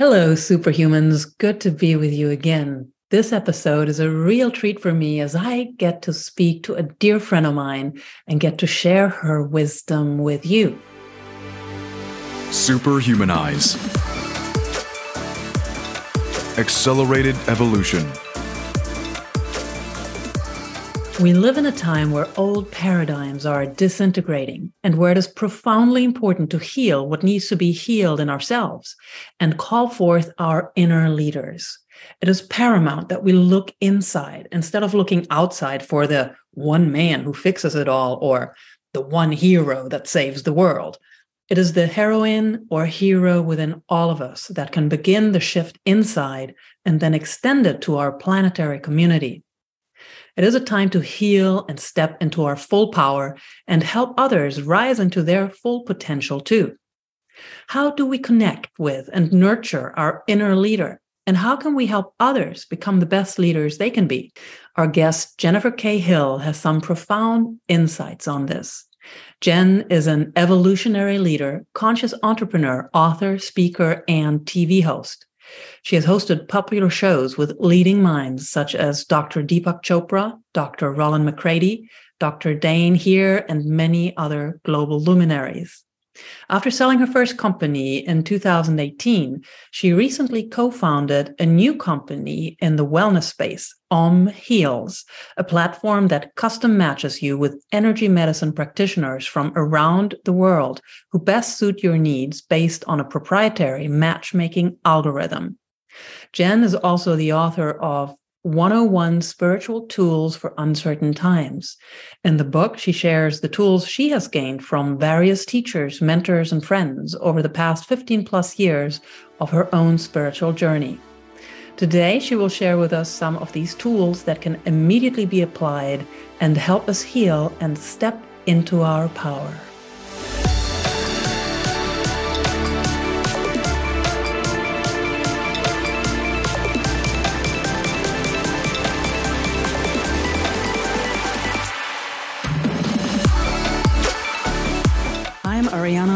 Hello, superhumans. Good to be with you again. This episode is a real treat for me as I get to speak to a dear friend of mine and get to share her wisdom with you. Superhumanize. Accelerated evolution. We live in a time where old paradigms are disintegrating and where it is profoundly important to heal what needs to be healed in ourselves and call forth our inner leaders. It is paramount that we look inside instead of looking outside for the one man who fixes it all or the one hero that saves the world. It is the heroine or hero within all of us that can begin the shift inside and then extend it to our planetary community. It is a time to heal and step into our full power and help others rise into their full potential too. How do we connect with and nurture our inner leader? And how can we help others become the best leaders they can be? Our guest, Jennifer K. Hill, has some profound insights on this. Jen is an evolutionary leader, conscious entrepreneur, author, speaker, and TV host. She has hosted popular shows with leading minds such as Dr. Deepak Chopra, Dr. Rollin McCraty, Dr. Dain Heer, and many other global luminaries. After selling her first company in 2018, she recently co founded a new company in the wellness space, Om Heals, a platform that custom matches you with energy medicine practitioners from around the world who best suit your needs based on a proprietary matchmaking algorithm. Jen is also the author of 101 Spiritual Tools for Uncertain Times. In the book, she shares the tools she has gained from various teachers, mentors, and friends over the past 15 plus years of her own spiritual journey. Today, she will share with us some of these tools that can immediately be applied and help us heal and step into our power.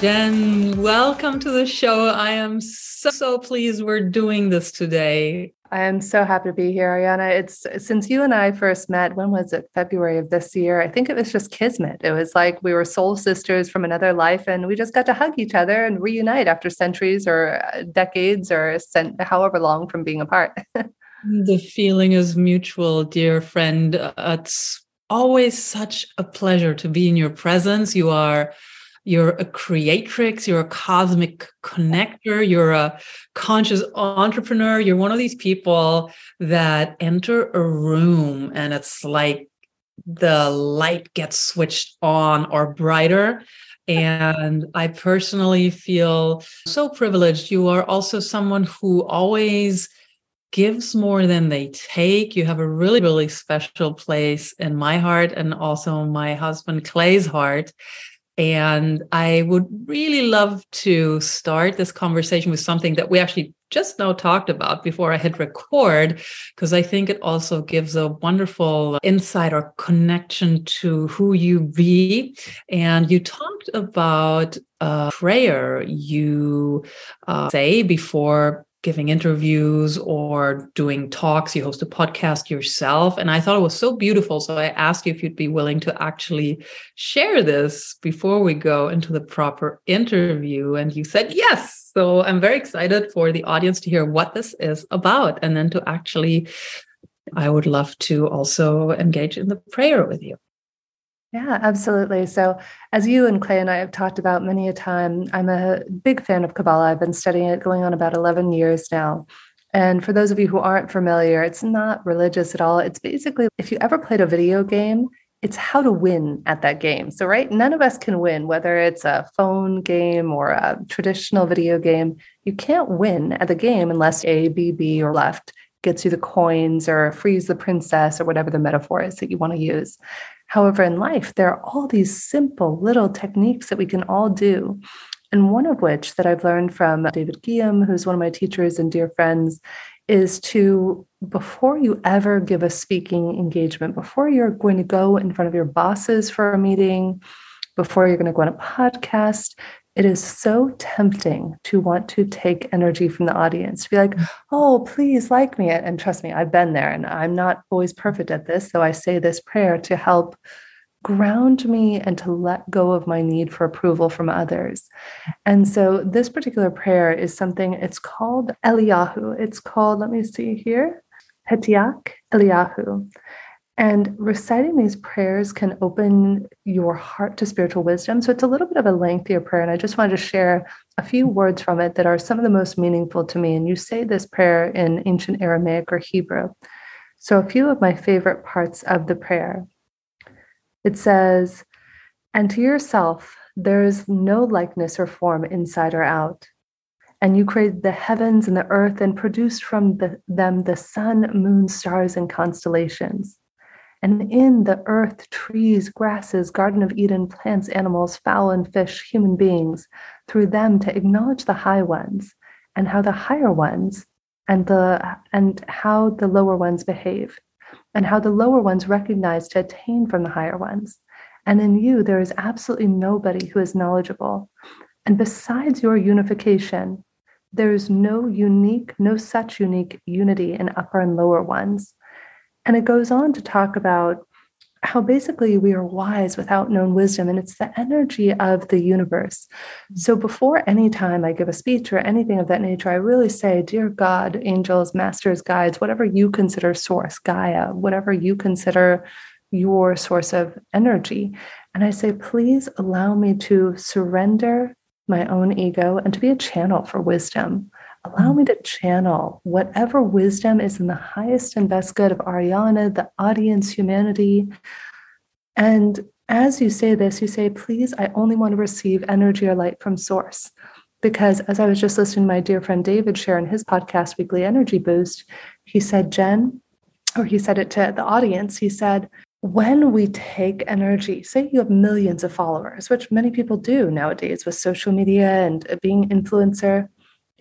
Jen, welcome to the show. I am so, so pleased we're doing this today. I am so happy to be here, Ariana. It's since you and I first met, when was it? February of this year. I think it was just kismet. It was like we were soul sisters from another life, and we just got to hug each other and reunite after centuries or uh, decades or cent- however long from being apart. the feeling is mutual, dear friend. Uh, it's always such a pleasure to be in your presence. You are you're a creatrix, you're a cosmic connector, you're a conscious entrepreneur. You're one of these people that enter a room and it's like the light gets switched on or brighter. And I personally feel so privileged. You are also someone who always gives more than they take. You have a really, really special place in my heart and also my husband Clay's heart. And I would really love to start this conversation with something that we actually just now talked about before I hit record, because I think it also gives a wonderful insight or connection to who you be. And you talked about a prayer you uh, say before giving interviews or doing talks. You host a podcast yourself. And I thought it was so beautiful. So I asked you if you'd be willing to actually share this before we go into the proper interview. And you said yes. So I'm very excited for the audience to hear what this is about and then to actually. I would love to also engage in the prayer with you. Yeah, absolutely. So, as you and Clay and I have talked about many a time, I'm a big fan of Kabbalah. I've been studying it going on about 11 years now. And for those of you who aren't familiar, it's not religious at all. It's basically if you ever played a video game, it's how to win at that game. So, right, none of us can win, whether it's a phone game or a traditional video game. You can't win at the game unless A, B, B, or left gets you the coins or frees the princess or whatever the metaphor is that you want to use. However, in life, there are all these simple little techniques that we can all do. And one of which that I've learned from David Ghiyam, who's one of my teachers and dear friends, is to, before you ever give a speaking engagement, before you're going to go in front of your bosses for a meeting, before you're going to go on a podcast, it is so tempting to want to take energy from the audience to be like, oh, please like me. And trust me, I've been there and I'm not always perfect at this. So I say this prayer to help ground me and to let go of my need for approval from others. And so this particular prayer is something, it's called Eliyahu. It's called, let me see here, Petiach Eliyahu. And reciting these prayers can open your heart to spiritual wisdom. So it's a little bit of a lengthier prayer. And I just wanted to share a few words from it that are some of the most meaningful to me. And you say this prayer in ancient Aramaic or Hebrew. So a few of my favorite parts of the prayer. It says, And to yourself, there is no likeness or form inside or out. And you created the heavens and the earth and produced from the, them the sun, moon, stars, and constellations and in the earth, trees, grasses, Garden of Eden, plants, animals, fowl, and fish, human beings, through them to acknowledge the high ones and how the higher ones and the and how the lower ones behave, and how the lower ones recognize to attain from the higher ones. And in you, there is absolutely nobody who is knowledgeable. And besides your unification, there is no unique, no such unique unity in upper and lower ones. And it goes on to talk about how basically we are wise without known wisdom, and it's the energy of the universe. Mm-hmm. So before any time I give a speech or anything of that nature, I really say, Dear God, angels, masters, guides, whatever you consider source, Gaia, whatever you consider your source of energy. And I say, please allow me to surrender my own ego and to be a channel for wisdom allow me to channel whatever wisdom is in the highest and best good of Ariana, the audience, humanity. And as you say this, you say, please, I only want to receive energy or light from source. Because as I was just listening to my dear friend David share in his podcast, Weekly Energy Boost, he said, Jen, or he said it to the audience, he said, when we take energy, say you have millions of followers, which many people do nowadays with social media and being influencer,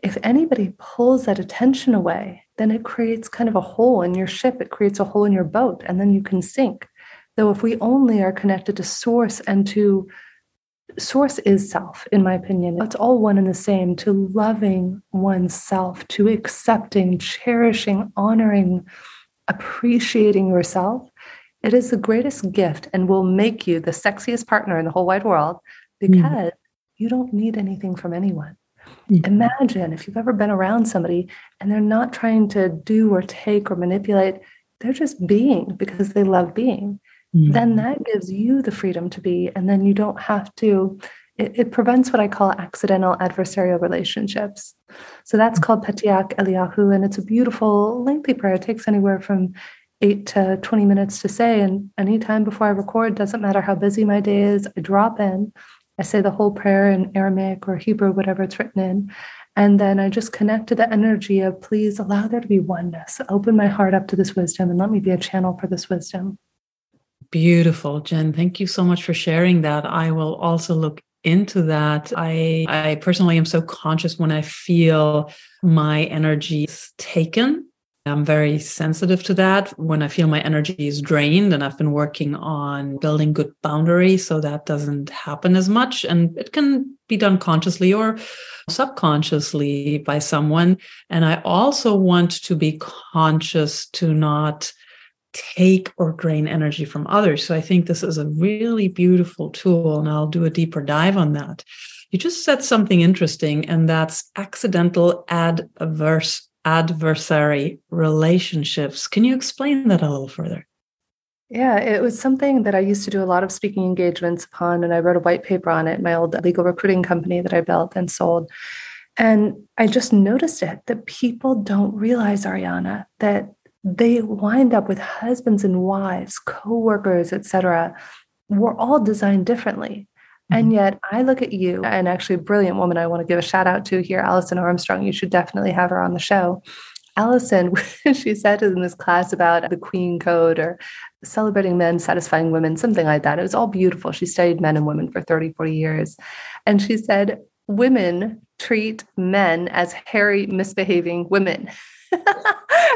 if anybody pulls that attention away, then it creates kind of a hole in your ship. It creates a hole in your boat, and then you can sink. Though, if we only are connected to source and to source is self, in my opinion, it's all one and the same to loving oneself, to accepting, cherishing, honoring, appreciating yourself. It is the greatest gift and will make you the sexiest partner in the whole wide world mm. because mm. you don't need anything from anyone. Mm-hmm. Imagine if you've ever been around somebody and they're not trying to do or take or manipulate, they're just being because they love being. Mm-hmm. Then that gives you the freedom to be. And then you don't have to, it, it prevents what I call accidental adversarial relationships. So that's called Petiach Eliyahu. And it's a beautiful, lengthy prayer. It takes anywhere from eight to 20 minutes to say. And anytime before I record, doesn't matter how busy my day is, I drop in I say the whole prayer in Aramaic or Hebrew, whatever it's written in. And then I just connect to the energy of please allow there to be oneness. Open my heart up to this wisdom and let me be a channel for this wisdom. Beautiful, Jen. Thank you so much for sharing that. I will also look into that. I I personally am so conscious when I feel my energy is taken I'm very sensitive to that when I feel my energy is drained, and I've been working on building good boundaries so that doesn't happen as much. And it can be done consciously or subconsciously by someone. And I also want to be conscious to not take or drain energy from others. So I think this is a really beautiful tool, and I'll do a deeper dive on that. You just said something interesting, and that's accidental adverse adversary relationships. Can you explain that a little further? Yeah, it was something that I used to do a lot of speaking engagements upon, and I wrote a white paper on it, my old legal recruiting company that I built and sold. And I just noticed it that people don't realize, Ariana, that they wind up with husbands and wives, co-workers, etc. We're all designed differently. And mm-hmm. yet, I look at you, and actually, a brilliant woman I want to give a shout out to here, Alison Armstrong. You should definitely have her on the show. Alison, she said in this class about the Queen Code or celebrating men, satisfying women, something like that. It was all beautiful. She studied men and women for 30, 40 years. And she said, women treat men as hairy, misbehaving women. and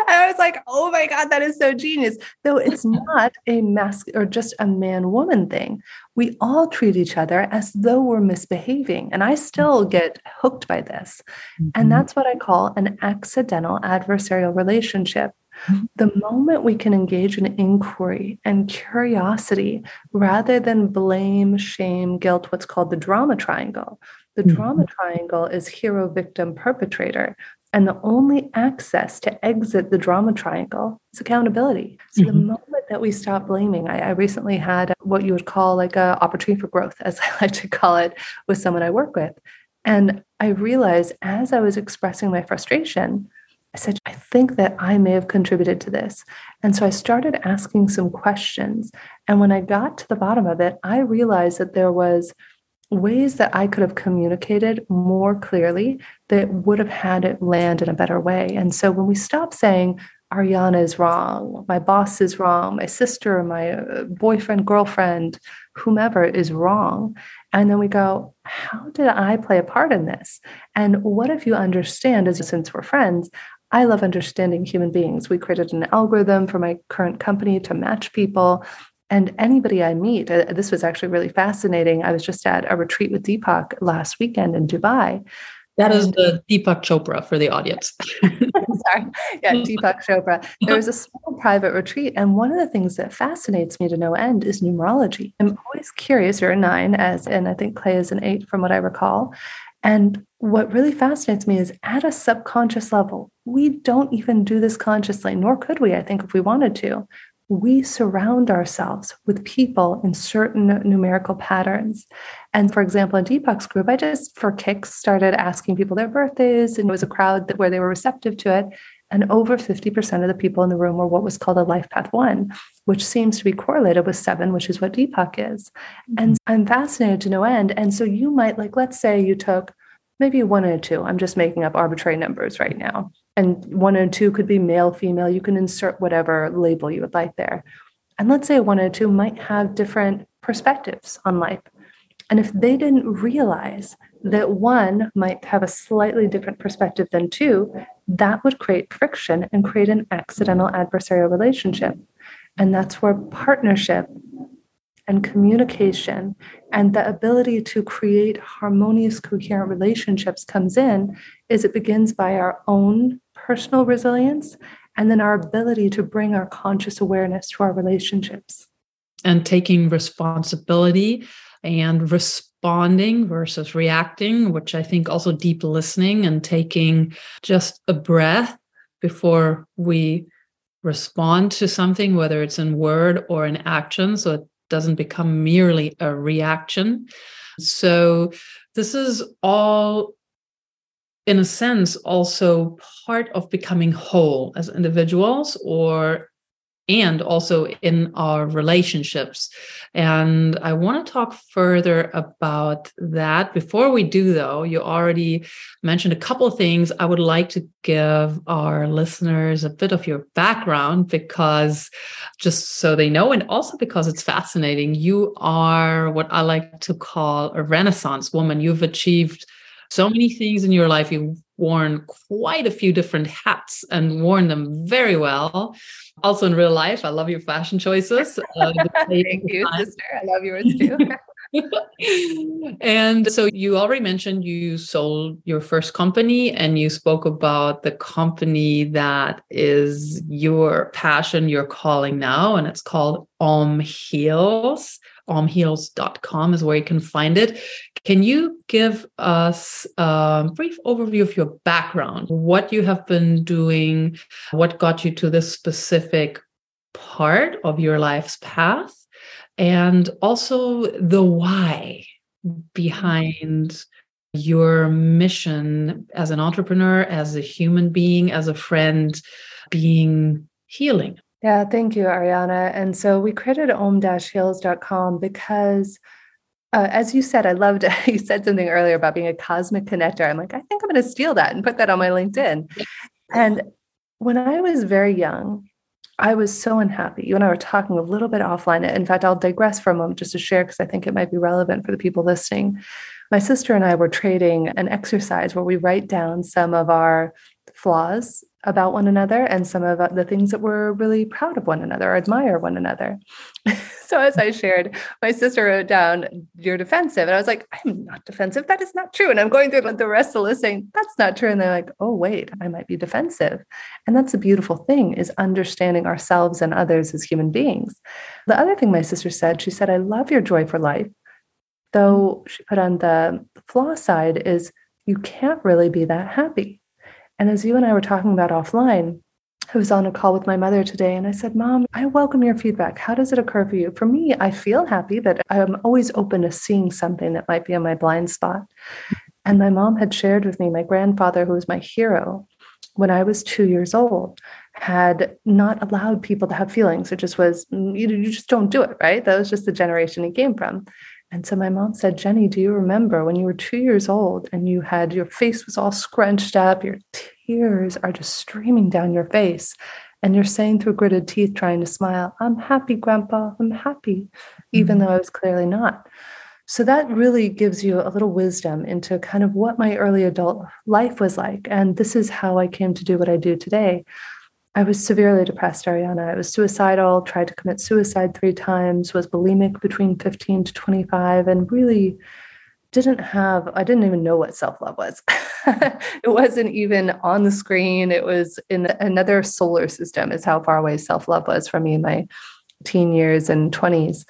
I was like, oh my God, that is so genius. Though it's not a mask or just a man woman thing. We all treat each other as though we're misbehaving. And I still mm-hmm. get hooked by this. Mm-hmm. And that's what I call an accidental adversarial relationship. Mm-hmm. The moment we can engage in inquiry and curiosity rather than blame, shame, guilt, what's called the drama triangle. The mm-hmm. drama triangle is hero, victim, perpetrator. And the only access to exit the drama triangle is accountability. So mm-hmm. the moment that we stop blaming, I, I, recently had what you would call like a opportunity for growth, as I like to call it, with someone I work with. And I realized as I was expressing my frustration, I said, I think that I may have contributed to this. And so I started asking some questions. And when I got to the bottom of it, I realized that there was ways that I could have communicated more clearly that would have had it land in a better way. And so when we stop saying, Ariana is wrong, my boss is wrong, my sister, my uh, boyfriend, girlfriend, whomever is wrong. And then we go, how did I play a part in this? And what if you understand, as since we're friends, I love understanding human beings. We created an algorithm for my current company to match people and anybody I meet, uh, this was actually really fascinating. I was just at a retreat with Deepak last weekend in Dubai. That is the Deepak Chopra for the audience. sorry. Yeah, Deepak Chopra. There was a small private retreat. And one of the things that fascinates me to no end is numerology. I'm always curious. You're a nine, as and I think Clay is an eight from what I recall. And what really fascinates me is at a subconscious level, we don't even do this consciously, nor could we, I think, if we wanted to we surround ourselves with people in certain numerical patterns. And for example, in Deepak's group, I just for kicks started asking people their birthdays, and it was a crowd that, where they were receptive to it. And over 50% of the people in the room were what was called a life path one, which seems to be correlated with seven, which is what Deepak is. Mm-hmm. And I'm fascinated to no end. And so you might, like, let's say you took maybe one and a two. I'm just making up arbitrary numbers right now and one and two could be male, female. You can insert whatever label you would like there. And let's say one and two might have different perspectives on life. And if they didn't realize that one might have a slightly different perspective than two, that would create friction and create an accidental adversarial relationship. And that's where partnership and communication and the ability to create harmonious coherent relationships comes in is it begins by our own personal resilience and then our ability to bring our conscious awareness to our relationships. And taking responsibility and responding versus reacting, which I think also deep listening and taking just a breath before we respond to something, whether it's in word or in action, so it doesn't become merely a reaction. So, this is all in a sense also part of becoming whole as individuals or and also in our relationships. And I want to talk further about that. Before we do, though, you already mentioned a couple of things. I would like to give our listeners a bit of your background because just so they know, and also because it's fascinating, you are what I like to call a Renaissance woman. You've achieved so many things in your life. You've worn quite a few different hats and worn them very well. Also in real life, I love your fashion choices. Uh, Thank you, time. sister. I love yours too. and so you already mentioned you sold your first company and you spoke about the company that is your passion, your calling now, and it's called Om Heals omheals.com is where you can find it. Can you give us a brief overview of your background, what you have been doing, what got you to this specific part of your life's path, and also the why behind your mission as an entrepreneur, as a human being, as a friend, being healing. Yeah, thank you, Ariana. And so we created om-heals.com because uh, as you said, I loved you said something earlier about being a cosmic connector. I'm like, I think I'm going to steal that and put that on my LinkedIn. And when I was very young, I was so unhappy. You and I were talking a little bit offline. In fact, I'll digress for a moment just to share because I think it might be relevant for the people listening. My sister and I were trading an exercise where we write down some of our flaws about one another and some of uh, the things that we're really proud of one another or admire one another. so as I shared, my sister wrote down, You're defensive. And I was like, I'm not defensive. That is not true. And I'm going through the rest of the list saying, That's not true. And they're like, Oh, wait, I might be defensive. And that's a beautiful thing is understanding ourselves and others as human beings. The other thing my sister said, she said, I love your joy for life. Though she put on the flaw side is you can't really be that happy and as you and I were talking about offline, I was on a call with my mother today and I said, Mom, I welcome your feedback. How does it occur for you? For me, I feel happy, but I'm always open to seeing something that might be on my blind spot. And my mom had shared with me, my grandfather, who was my hero, when I was two years old, had not allowed people to have feelings. It just was, mm, you, you just don't do it, right? That was just the generation he came from. And so my mom said, Jenny, do you remember when you were two years old and you had your face was all scrunched up, your tears are just streaming down your face, and you're saying through gritted teeth, trying to smile, I'm happy, Grandpa, I'm happy, even mm-hmm. though I was clearly not. So that really gives you a little wisdom into kind of what my early adult life was like. And this is how I came to do what I do today. I was severely depressed, Ariana. I was suicidal, tried to commit suicide three times, was bulimic between 15 to 25, and really didn't have, I didn't even know what self love was. it wasn't even on the screen. It was in another solar system, is how far away self love was from me in my teen years and 20s.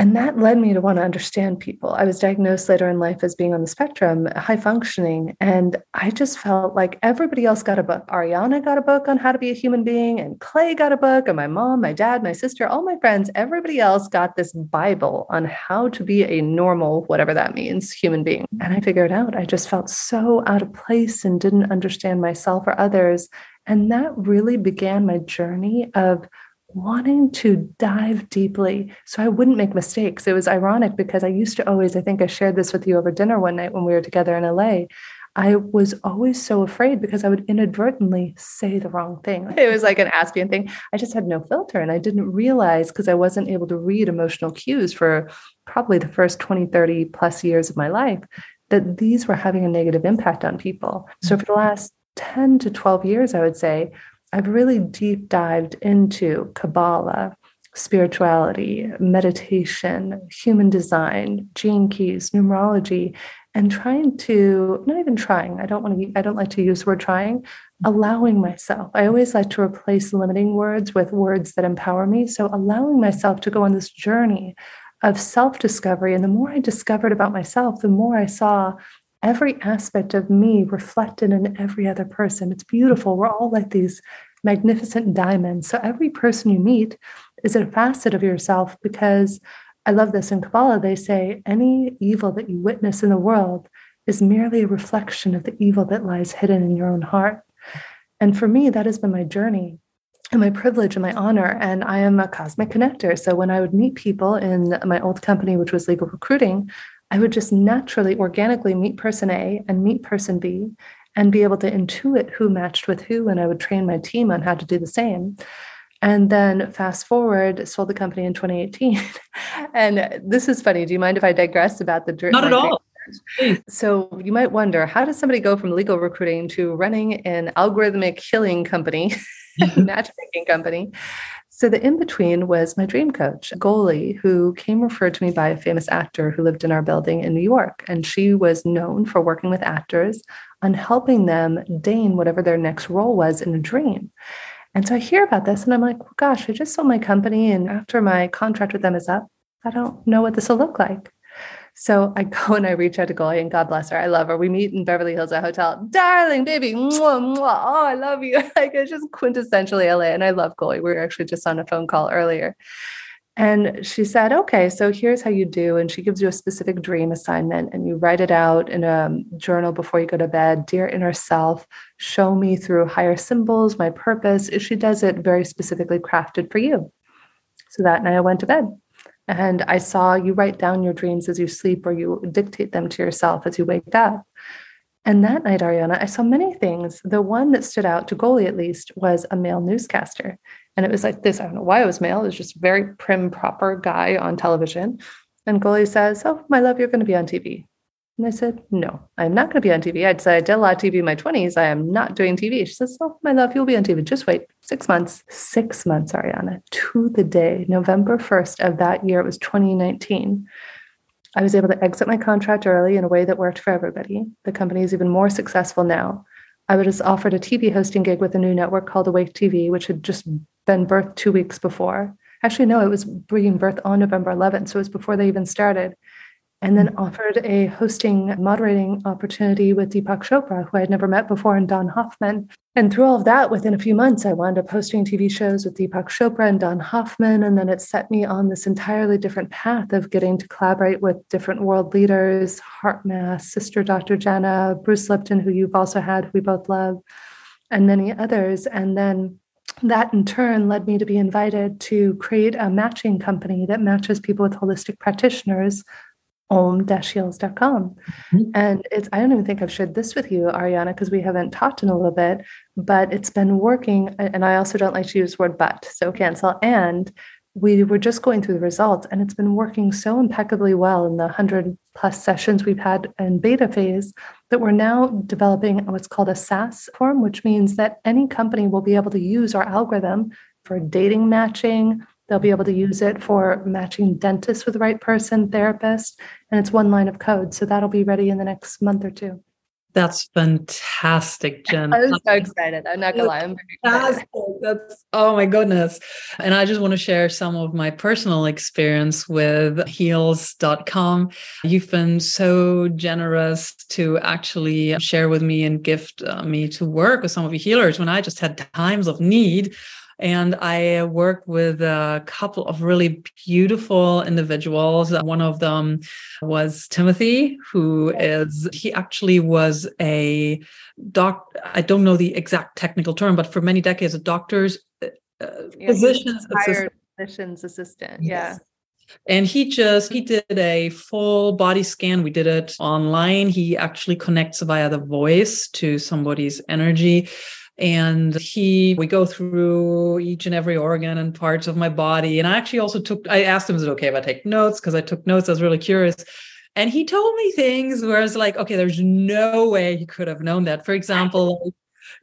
And that led me to want to understand people. I was diagnosed later in life as being on the spectrum, high functioning. And I just felt like everybody else got a book. Ariana got a book on how to be a human being, and Clay got a book, and my mom, my dad, my sister, all my friends, everybody else got this Bible on how to be a normal, whatever that means, human being. And I figured out I just felt so out of place and didn't understand myself or others. And that really began my journey of wanting to dive deeply so I wouldn't make mistakes. It was ironic because I used to always, I think I shared this with you over dinner one night when we were together in LA. I was always so afraid because I would inadvertently say the wrong thing. It was like an Aspian thing. I just had no filter and I didn't realize because I wasn't able to read emotional cues for probably the first 20, 30 plus years of my life that these were having a negative impact on people. So mm. for the last 10 to 12 years, I would say, I've really deep dived into Kabbalah, spirituality, meditation, human design, gene keys, numerology, and trying to not even trying, I don't want to, I don't like to use the word trying, allowing myself. I always like to replace limiting words with words that empower me. So allowing myself to go on this journey of self discovery. And the more I discovered about myself, the more I saw every aspect of me reflected in every other person. It's beautiful. We're all like these magnificent diamonds. So every person you meet is a facet of yourself because I love this in Kabbalah. They say any evil that you witness in the world is merely a reflection of the evil that lies hidden in your own heart. And for me, that has been my journey and my privilege and my honor. And I am a cosmic connector. So when I would meet people in my old company, which was legal recruiting, I would just naturally, organically meet person A and meet person B and be able to intuit who matched with who. And I would train my team on how to do the same. And then fast forward, sold the company in 2018. and this is funny. Do you mind if I digress about the Not at all. So you might wonder how does somebody go from legal recruiting to running an algorithmic healing company, matchmaking company? So the in between was my dream coach, Goalie, who came referred to me by a famous actor who lived in our building in New York. And she was known for working with actors on helping them deign whatever their next role was in a dream. And so I hear about this and I'm like, well, gosh, I just sold my company. And after my contract with them is up, I don't know what this will look like. So I go and I reach out to Goalie and God bless her. I love her. We meet in Beverly Hills at a hotel. Darling, baby. Mwah, mwah. Oh, I love you. like it's just quintessentially LA. And I love Goalie. We were actually just on a phone call earlier. And she said, okay, so here's how you do. And she gives you a specific dream assignment and you write it out in a um, journal before you go to bed. Dear inner self, show me through higher symbols my purpose. She does it very specifically crafted for you. So that night I went to bed and I saw you write down your dreams as you sleep or you dictate them to yourself as you wake up. And that night, Ariana, I saw many things. The one that stood out to Goalie, at least, was a male newscaster. And it was like this I don't know why it was male. It was just a very prim, proper guy on television. And Goalie says, Oh, my love, you're going to be on TV. And I said, No, I'm not going to be on TV. I'd said I did a lot of TV in my 20s. I am not doing TV. She says, Oh, my love, you'll be on TV. Just wait six months. Six months, Ariana, to the day, November 1st of that year, it was 2019. I was able to exit my contract early in a way that worked for everybody. The company is even more successful now. I was offered a TV hosting gig with a new network called Awake TV, which had just been birthed two weeks before. Actually, no, it was bringing birth on November 11th. So it was before they even started and then offered a hosting moderating opportunity with Deepak Chopra, who I had never met before, and Don Hoffman. And through all of that, within a few months, I wound up hosting TV shows with Deepak Chopra and Don Hoffman. And then it set me on this entirely different path of getting to collaborate with different world leaders, HeartMath, Sister Dr. Jenna, Bruce Lipton, who you've also had, who we both love, and many others. And then that in turn led me to be invited to create a matching company that matches people with holistic practitioners om-heals.com. Mm-hmm. And it's, I don't even think I've shared this with you, Ariana, because we haven't talked in a little bit, but it's been working. And I also don't like to use the word but, so cancel. And we were just going through the results and it's been working so impeccably well in the 100 plus sessions we've had in beta phase that we're now developing what's called a SaaS form, which means that any company will be able to use our algorithm for dating matching, They'll be able to use it for matching dentists with the right person, therapist, and it's one line of code. So that'll be ready in the next month or two. That's fantastic, Jen. I'm so excited. I'm not gonna lie. I'm fantastic. That's oh my goodness. And I just want to share some of my personal experience with heals.com. You've been so generous to actually share with me and gift uh, me to work with some of your healers when I just had times of need and I worked with a couple of really beautiful individuals. One of them was Timothy, who is, he actually was a doc, I don't know the exact technical term, but for many decades, a doctor's uh, yeah, physician's assistant. Physician's assistant. Yeah. Yes. And he just he did a full body scan. We did it online. He actually connects via the voice to somebody's energy and he we go through each and every organ and parts of my body. And i actually also took i asked him is it okay if i take notes? Because i took notes. I was really curious. And he told me things where i was like okay there's no way he could have known that. For example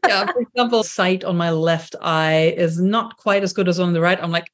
yeah for example sight on my left eye is not quite as good as on the right. I'm like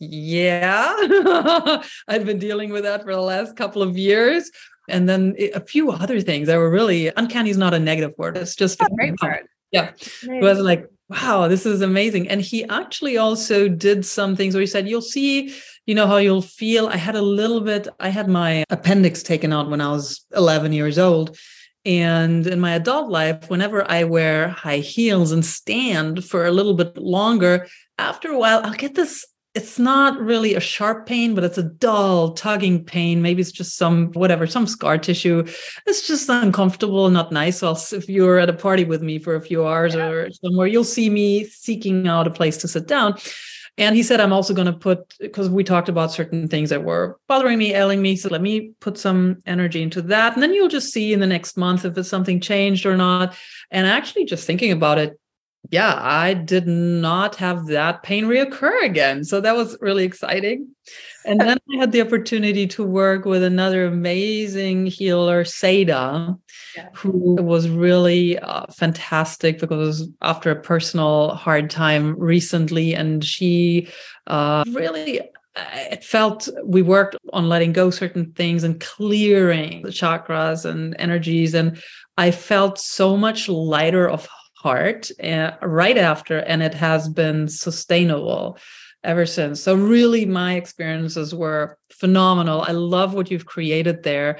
yeah i've been dealing with that for the last couple of years. And then a few other things that were really uncanny is not a negative word. It's just a great word yeah. It was like, wow, this is amazing. And he actually also did some things where he said, you'll see, you know, how you'll feel. I had a little bit, I had my appendix taken out when I was 11 years old. And in my adult life, whenever I wear high heels and stand for a little bit longer, after a while, I'll get this it's not really a sharp pain, but it's a dull, tugging pain. Maybe it's just some, whatever, some scar tissue. It's just uncomfortable, not nice. So if you're at a party with me for a few hours yeah. or somewhere, you'll see me seeking out a place to sit down. And he said, I'm also going to put, because we talked about certain things that were bothering me, ailing me. So let me put some energy into that. And then you'll just see in the next month if it's something changed or not. And actually, just thinking about it, yeah, I did not have that pain reoccur again. So that was really exciting. And then I had the opportunity to work with another amazing healer, Seda, yeah. who was really uh, fantastic because after a personal hard time recently, and she uh, really uh, it felt we worked on letting go certain things and clearing the chakras and energies and i felt so much lighter of heart uh, right after and it has been sustainable ever since. So, really, my experiences were phenomenal. I love what you've created there.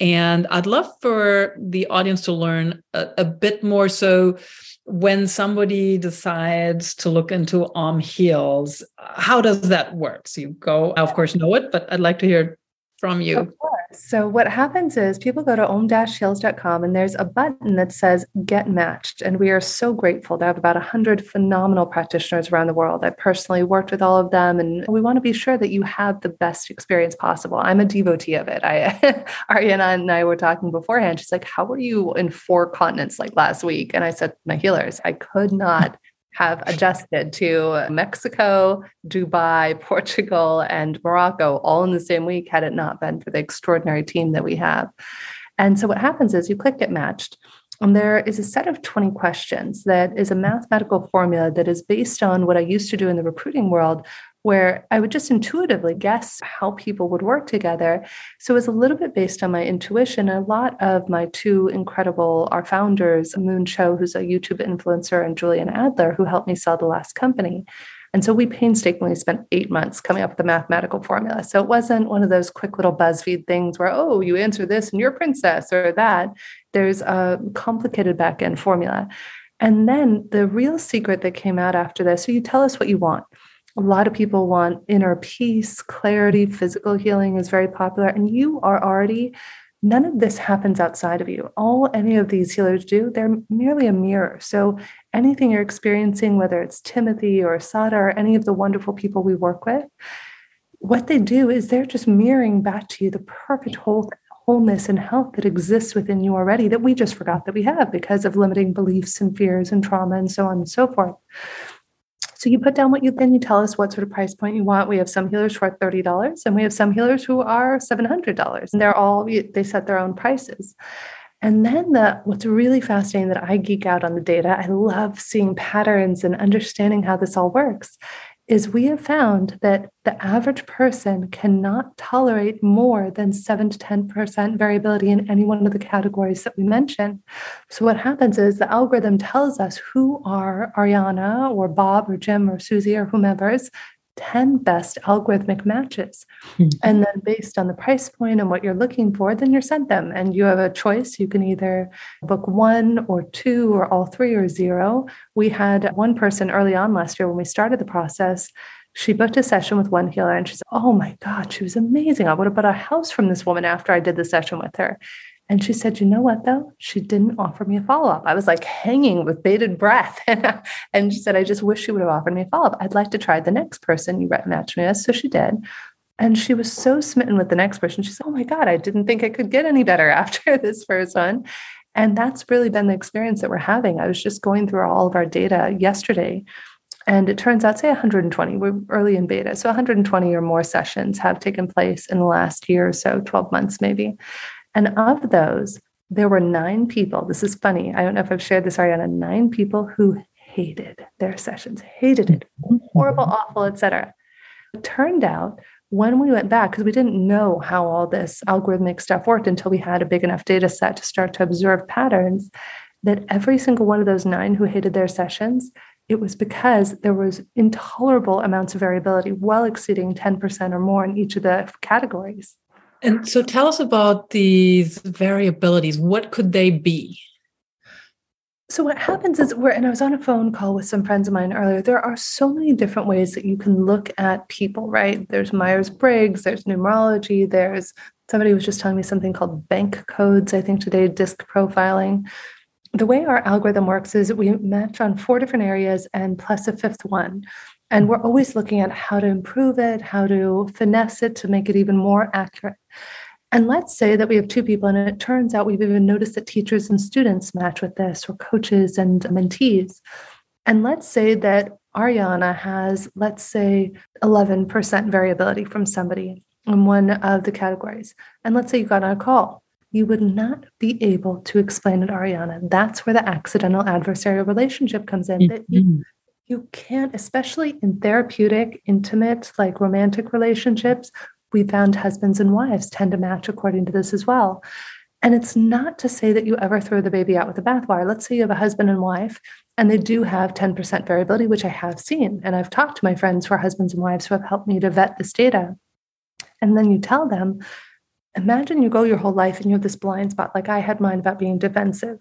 And I'd love for the audience to learn a, a bit more. So, when somebody decides to look into Om Heals, how does that work? So, you go, I of course, know it, but I'd like to hear from you. So what happens is people go to om-heals.com and there's a button that says get matched. And we are so grateful to have about 100 phenomenal practitioners around the world. I personally worked with all of them and we want to be sure that you have the best experience possible. I'm a devotee of it. I Ariana and I were talking beforehand. She's like, how were you in four continents like last week? And I said, my healers, I could not have adjusted to Mexico, Dubai, Portugal, and Morocco all in the same week had it not been for the extraordinary team that we have. And so what happens is you click get matched. And there is a set of 20 questions that is a mathematical formula that is based on what I used to do in the recruiting world, where I would just intuitively guess how people would work together. So it was a little bit based on my intuition. A lot of my two incredible, our founders, Moon Cho, who's a YouTube influencer, and Julian Adler, who helped me sell the last company. And so we painstakingly spent eight months coming up with the mathematical formula. So it wasn't one of those quick little BuzzFeed things where, oh, you answer this and you're princess or that. There's a complicated back end formula. And then the real secret that came out after this so you tell us what you want a lot of people want inner peace, clarity, physical healing is very popular. And you are already, none of this happens outside of you. All any of these healers do, they're merely a mirror. So anything you're experiencing, whether it's Timothy or Sada or any of the wonderful people we work with, what they do is they're just mirroring back to you the perfect whole wholeness and health that exists within you already that we just forgot that we have because of limiting beliefs and fears and trauma and so on and so forth. So you put down what you then you tell us what sort of price point you want. We have some healers who are thirty dollars, and we have some healers who are seven hundred dollars. And they're all they set their own prices. And then the what's really fascinating that I geek out on the data. I love seeing patterns and understanding how this all works is we have found that the average person cannot tolerate more than 7 to 10% variability in any one of the categories that we mentioned. So, what happens is the algorithm tells us who are Ariana or Bob or Jim or Susie or whomever's 10 best algorithmic matches. Mm-hmm. And then based on the price point and what you're looking for, then you're sent them. And you have a choice. You can either book one or two or all three or zero. We had one person early on last year when we started the process. She booked a session with one healer and she said, Oh my God, she was amazing. I would have bought a house from this woman after I did the session with her. And she said, You know what, though? She didn't offer me a follow up. I was like hanging with bated breath. and she said, I just wish she would have offered me a follow up. I'd like to try the next person you matched me with. So she did. And she was so smitten with the next person. She said, Oh my God, I didn't think I could get any better after this first one. And that's really been the experience that we're having. I was just going through all of our data yesterday. And it turns out, say 120, we're early in beta. So 120 or more sessions have taken place in the last year or so, 12 months maybe. And of those, there were nine people. This is funny. I don't know if I've shared this, Ariana. Nine people who hated their sessions, hated it, horrible, mm-hmm. awful, etc. It turned out when we went back, because we didn't know how all this algorithmic stuff worked until we had a big enough data set to start to observe patterns, that every single one of those nine who hated their sessions, it was because there was intolerable amounts of variability, well exceeding 10% or more in each of the categories. And so tell us about these variabilities. What could they be? So what happens is we're and I was on a phone call with some friends of mine earlier. There are so many different ways that you can look at people, right? There's Myers-Briggs, there's numerology, there's somebody was just telling me something called bank codes, I think today, disc profiling. The way our algorithm works is we match on four different areas and plus a fifth one. And we're always looking at how to improve it, how to finesse it to make it even more accurate. And let's say that we have two people, and it turns out we've even noticed that teachers and students match with this, or coaches and mentees. And let's say that Ariana has, let's say, 11% variability from somebody in one of the categories. And let's say you got on a call. You would not be able to explain it, Ariana. That's where the accidental adversarial relationship comes in. Mm-hmm. That you you can't, especially in therapeutic, intimate, like romantic relationships, we found husbands and wives tend to match according to this as well. And it's not to say that you ever throw the baby out with the bathwater. Let's say you have a husband and wife and they do have 10% variability, which I have seen. And I've talked to my friends who are husbands and wives who have helped me to vet this data. And then you tell them, imagine you go your whole life and you have this blind spot, like I had mine about being defensive.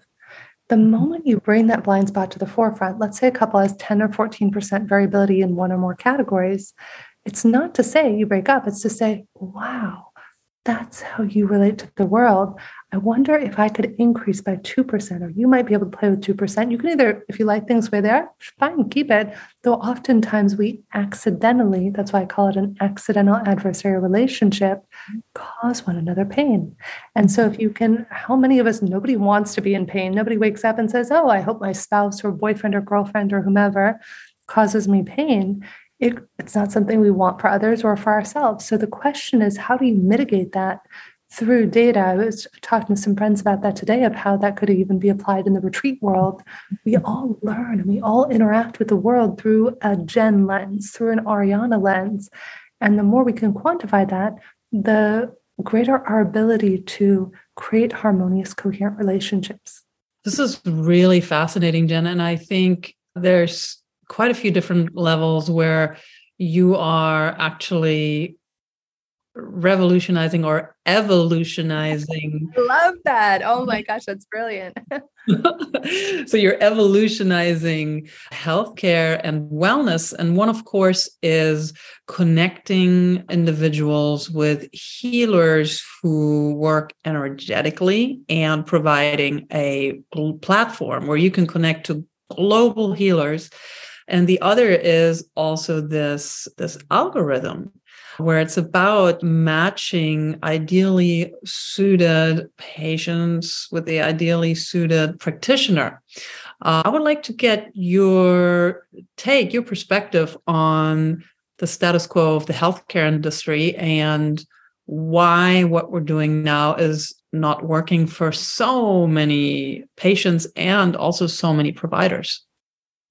The mm-hmm. moment you bring that blind spot to the forefront, let's say a couple has 10 or 14% variability in one or more categories, it's not to say you break up, it's to say, wow, that's how you relate to the world. I wonder if I could increase by 2%, or you might be able to play with 2%. You can either, if you like things way they are, fine, keep it. Though oftentimes we accidentally, that's why I call it an accidental adversarial relationship, cause one another pain. And so if you can, how many of us, nobody wants to be in pain. Nobody wakes up and says, oh, I hope my spouse or boyfriend or girlfriend or whomever causes me pain it, it's not something we want for others or for ourselves. So the question is, how do you mitigate that through data? I was talking to some friends about that today of how that could even be applied in the retreat world. We all learn and we all interact with the world through a Jen lens, through an Ariana lens. And the more we can quantify that, the greater our ability to create harmonious, coherent relationships. This is really fascinating, Jen. And I think there's quite a few different levels where you are actually revolutionizing or evolutionizing. I Love that. Oh my gosh, that's brilliant. so you're evolutionizing healthcare and wellness. And one, of course, is connecting individuals with healers who work energetically and providing a platform where you can connect to global healers and the other is also this this algorithm where it's about matching ideally suited patients with the ideally suited practitioner. Uh, I would like to get your take, your perspective on the status quo of the healthcare industry and why what we're doing now is not working for so many patients and also so many providers.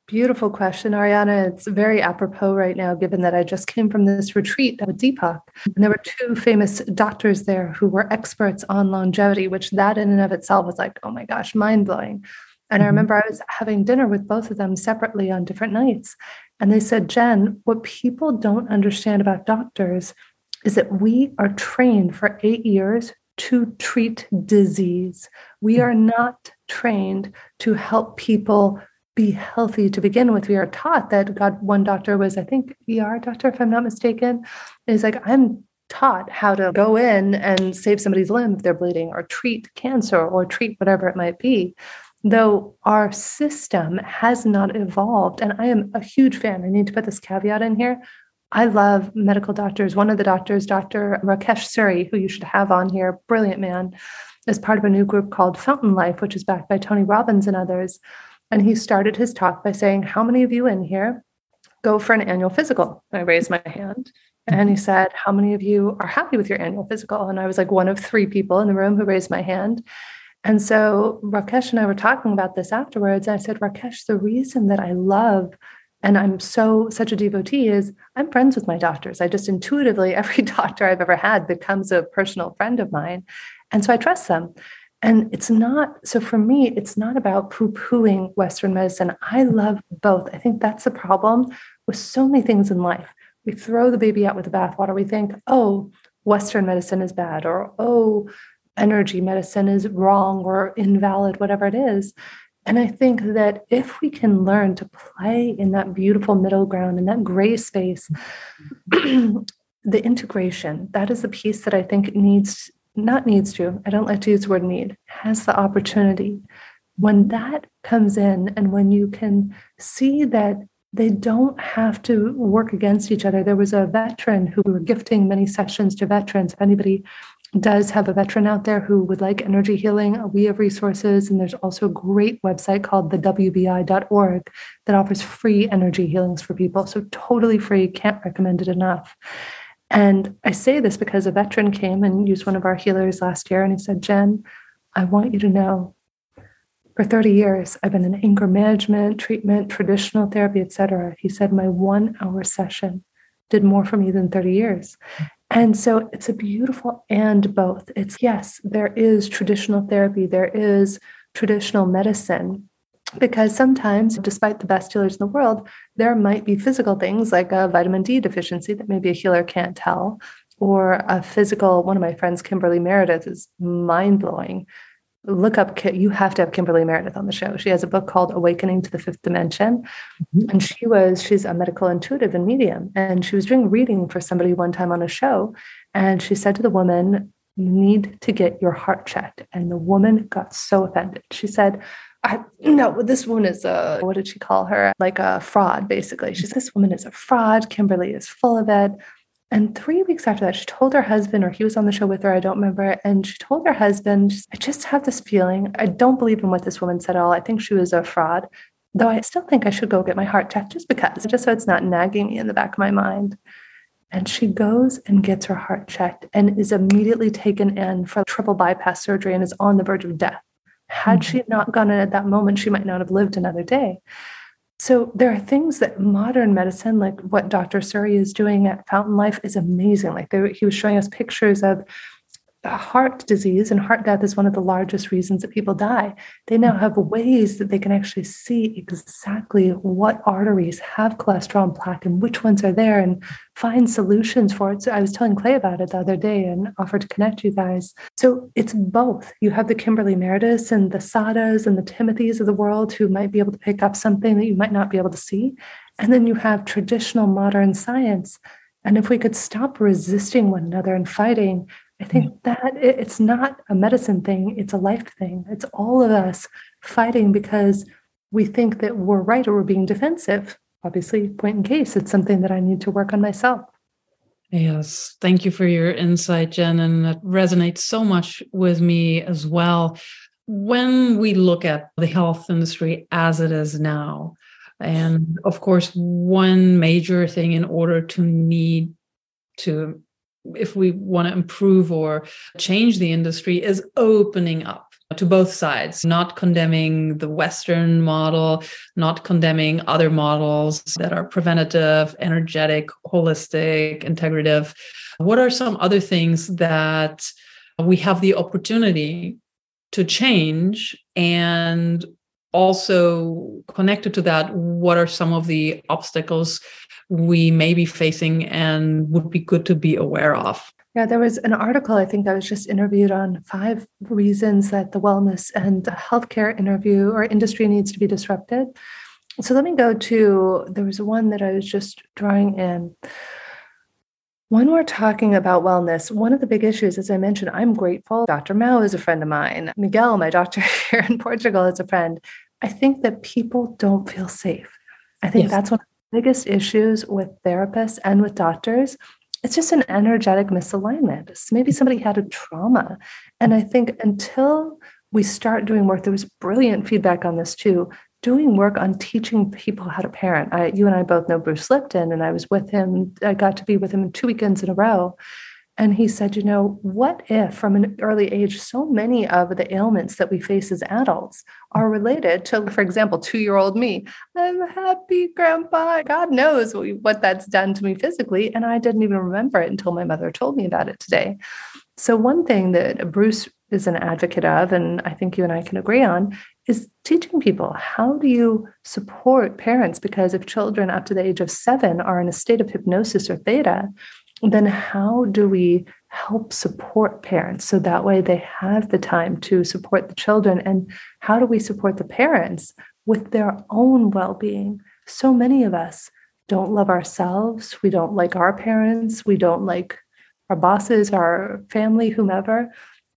Beautiful question, Ariana. It's very apropos right now, given that I just came from this retreat with Deepak. And there were two famous doctors there who were experts on longevity, which that in and of itself was like, oh my gosh, mind blowing. And mm-hmm. I remember I was having dinner with both of them separately on different nights. And they said, Jen, what people don't understand about doctors is that we are trained for eight years to treat disease. We are not trained to help people be healthy to begin with. We are taught that God, one doctor was, I think, ER doctor, if I'm not mistaken, is like, I'm taught how to go in and save somebody's limb if they're bleeding or treat cancer or treat whatever it might be. Though our system has not evolved. And I am a huge fan. I need to put this caveat in here. I love medical doctors. One of the doctors, Dr. Rakesh Suri, who you should have on here, brilliant man, is part of a new group called Fountain Life, which is backed by Tony Robbins and others. And he started his talk by saying, How many of you in here go for an annual physical? I raised my hand. And he said, How many of you are happy with your annual physical? And I was like one of three people in the room who raised my hand. And so Rakesh and I were talking about this afterwards. And I said, Rakesh, the reason that I love and I'm so such a devotee is I'm friends with my doctors. I just intuitively, every doctor I've ever had becomes a personal friend of mine. And so I trust them. And it's not, so for me, it's not about poo pooing Western medicine. I love both. I think that's the problem with so many things in life. We throw the baby out with the bathwater. We think, oh, Western medicine is bad, or oh, energy medicine is wrong or invalid, whatever it is. And I think that if we can learn to play in that beautiful middle ground, in that gray space, the integration, that is the piece that I think needs not needs to, I don't like to use the word need, has the opportunity. When that comes in and when you can see that they don't have to work against each other. There was a veteran who we were gifting many sessions to veterans. If anybody does have a veteran out there who would like energy healing, we have resources. And there's also a great website called the WBI.org that offers free energy healings for people. So totally free, can't recommend it enough. And I say this because a veteran came and used one of our healers last year, and he said, Jen, I want you to know for 30 years, I've been in anger management, treatment, traditional therapy, etc. He said, my one hour session did more for me than 30 years. And so it's a beautiful and both. It's yes, there is traditional therapy, there is traditional medicine, because sometimes, despite the best healers in the world, there might be physical things like a vitamin D deficiency that maybe a healer can't tell, or a physical. One of my friends, Kimberly Meredith, is mind blowing. Look up, you have to have Kimberly Meredith on the show. She has a book called Awakening to the Fifth Dimension. Mm-hmm. And she was, she's a medical intuitive and medium. And she was doing reading for somebody one time on a show. And she said to the woman, You need to get your heart checked. And the woman got so offended. She said, I no, this woman is a what did she call her? Like a fraud, basically. She's, this woman is a fraud. Kimberly is full of it. And three weeks after that, she told her husband, or he was on the show with her, I don't remember. And she told her husband, I just have this feeling. I don't believe in what this woman said at all. I think she was a fraud, though I still think I should go get my heart checked just because, just so it's not nagging me in the back of my mind. And she goes and gets her heart checked and is immediately taken in for triple bypass surgery and is on the verge of death. Had mm-hmm. she not gone in at that moment, she might not have lived another day. So there are things that modern medicine, like what Dr. Suri is doing at Fountain Life, is amazing. Like there, he was showing us pictures of heart disease and heart death is one of the largest reasons that people die. They now mm. have ways that they can actually see exactly what arteries have cholesterol and plaque and which ones are there and find solutions for it. So I was telling Clay about it the other day and offered to connect you guys. So it's both. You have the Kimberly Merediths and the Sadas and the Timothys of the world who might be able to pick up something that you might not be able to see. And then you have traditional modern science. And if we could stop resisting one another and fighting, I think mm. that it's not a medicine thing, it's a life thing. It's all of us fighting because we think that we're right or we're being defensive. Obviously, point in case, it's something that I need to work on myself. Yes, thank you for your insight, Jen. And that resonates so much with me as well. When we look at the health industry as it is now, and of course, one major thing in order to need to if we want to improve or change the industry is opening up to both sides, not condemning the Western model, not condemning other models that are preventative, energetic, holistic, integrative. What are some other things that we have the opportunity to change? And also connected to that, what are some of the obstacles we may be facing and would be good to be aware of. Yeah, there was an article I think I was just interviewed on five reasons that the wellness and healthcare interview or industry needs to be disrupted. So let me go to there was one that I was just drawing in. When we're talking about wellness, one of the big issues, as I mentioned, I'm grateful. Dr. Mao is a friend of mine. Miguel, my doctor here in Portugal, is a friend. I think that people don't feel safe. I think yes. that's one of the biggest issues with therapists and with doctors it's just an energetic misalignment maybe somebody had a trauma and i think until we start doing work there was brilliant feedback on this too doing work on teaching people how to parent I, you and i both know bruce lipton and i was with him i got to be with him two weekends in a row and he said, you know, what if from an early age, so many of the ailments that we face as adults are related to, for example, two year old me? I'm happy, grandpa. God knows what that's done to me physically. And I didn't even remember it until my mother told me about it today. So, one thing that Bruce is an advocate of, and I think you and I can agree on, is teaching people how do you support parents? Because if children up to the age of seven are in a state of hypnosis or theta, then how do we help support parents? So that way they have the time to support the children. And how do we support the parents with their own well-being? So many of us don't love ourselves. We don't like our parents. We don't like our bosses our family whomever.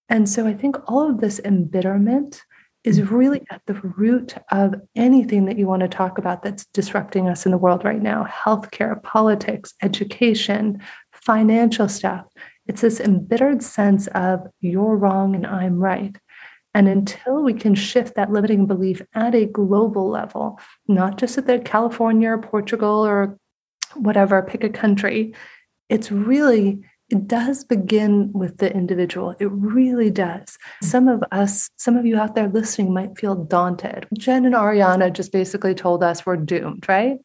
And so i think all of this embitterment is mm. really at the root of anything that you want to talk about that's disrupting us in the world right now healthcare politics education financial stuff. It's this embittered sense of you're wrong and I'm right. And until we can shift that limiting belief at a global level, not just at the California or Portugal or whatever, pick a country, it's really, it does begin with the individual. It really does. Mm. Some of us, some of you out there listening might feel daunted. Jen and Ariana just basically told us we're doomed, right?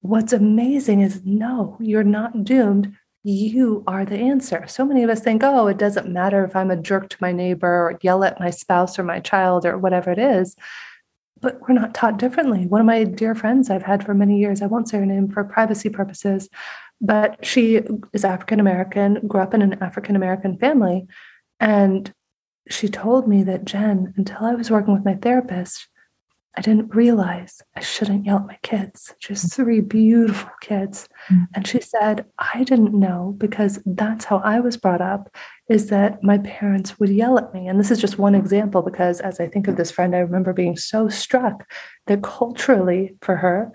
What's amazing is no, you're not doomed you are the answer. So many of us think, oh, it doesn't matter if I'm a jerk to my neighbor or yell at my spouse or my child or whatever it is. But we're not taught differently. One of my dear friends I've had for many years, I won't say her name for privacy purposes, but she is African American, grew up in an African American family. And she told me that, Jen, until I was working with my therapist, I didn't realize I shouldn't yell at my kids, just mm. three beautiful kids. Mm-hmm. And she said, I didn't know because that's how I was brought up is that my parents would yell at me. And this is just one example because as I think of this friend, I remember being so struck that culturally for her,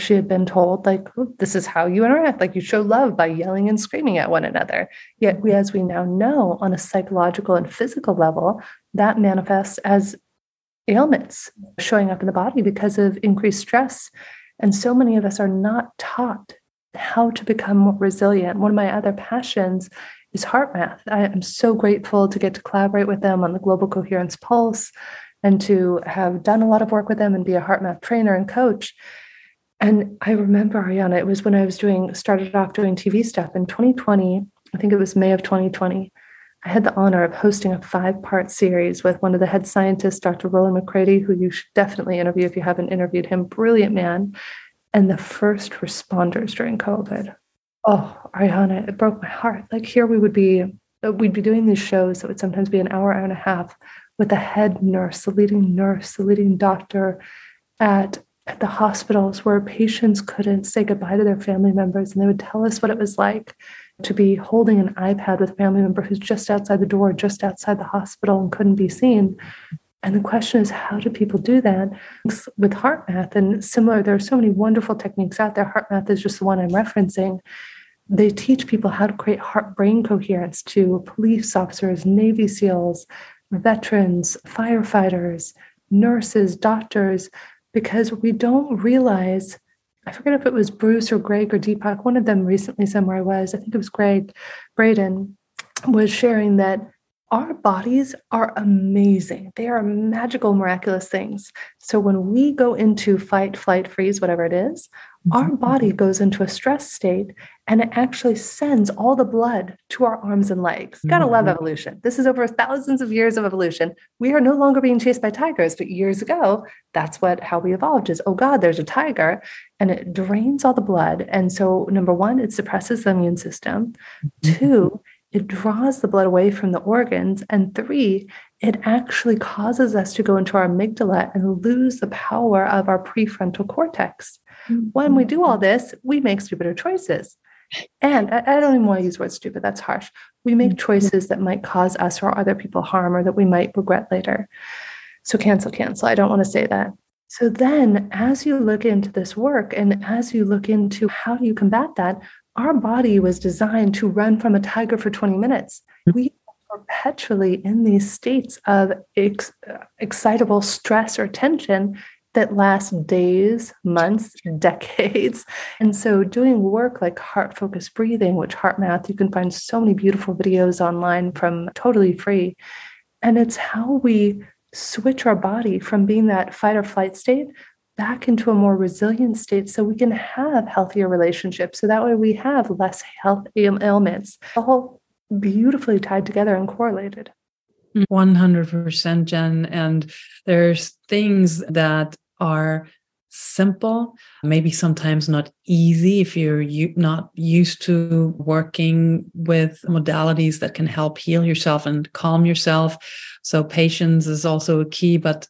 she had been told, like, this is how you interact, like you show love by yelling and screaming at one another. Yet, we, as we now know, on a psychological and physical level, that manifests as ailments showing up in the body because of increased stress. And so many of us are not taught how to become more resilient. One of my other passions is HeartMath I am so grateful to get to collaborate with them on the Global Coherence Pulse and to have done a lot of work with them and be a HeartMath trainer and coach. And I remember, Ariana, it was when I was doing, started off doing TV stuff in 2020. I think it was May of 2020. I had the honor of hosting a five part series with one of the head scientists, Dr. Rollin McCraty, who you should definitely interview if you haven't interviewed him. Brilliant man. And the first responders during COVID. Oh, Ariana, it broke my heart. Like here we would be, uh, we'd be doing these shows that would sometimes be an hour, hour and a half with the head nurse, the leading nurse, the leading doctor at at the hospitals where patients couldn't say goodbye to their family members and they would tell us what it was like to be holding an iPad with a family member who's just outside the door, just outside the hospital, and couldn't be seen. And the question is, how do people do that with HeartMath? And similar, there are so many wonderful techniques out there. HeartMath is just the one I'm referencing. They teach people how to create heart brain coherence to police officers, Navy SEALs, veterans, firefighters, nurses, doctors, because we don't realize I forget if it was Bruce or Greg or Deepak, one of them recently somewhere I was, I think it was Gregg Braden, was sharing that our bodies are amazing. They are magical, miraculous things. So when we go into fight, flight, freeze, whatever it is, our mm-hmm. body goes into a stress state and it actually sends all the blood to our arms and legs. Gotta mm-hmm. love evolution. This is over thousands of years of evolution. We are no longer being chased by tigers, but years ago, that's what how we evolved is oh God, there's a tiger, and it drains all the blood. And so, number one, it suppresses the immune system. Mm-hmm. Two, it draws the blood away from the organs. And three, it actually causes us to go into our amygdala and lose the power of our prefrontal cortex. Mm-hmm. When we do all this, we make stupider choices. And I, I don't even want to use the word stupid, that's harsh. We make mm-hmm. choices that might cause us or other people harm or that we might regret later. So cancel, cancel. I don't want to say that. So then, as you look into this work and as you look into how do you combat that, our body was designed to run from a tiger for 20 minutes. Mm-hmm. We are perpetually in these states of ex- excitable stress or tension that last days, months, decades. And so, doing work like heart focused breathing, which HeartMath, you can find so many beautiful videos online from totally free. And it's how we switch our body from being that fight or flight state back into a more resilient state so we can have healthier relationships. So that way we have less health ailments, all beautifully tied together and correlated. 100% Jen. And there's things that are simple, maybe sometimes not easy if you're not used to working with modalities that can help heal yourself and calm yourself. So, patience is also a key, but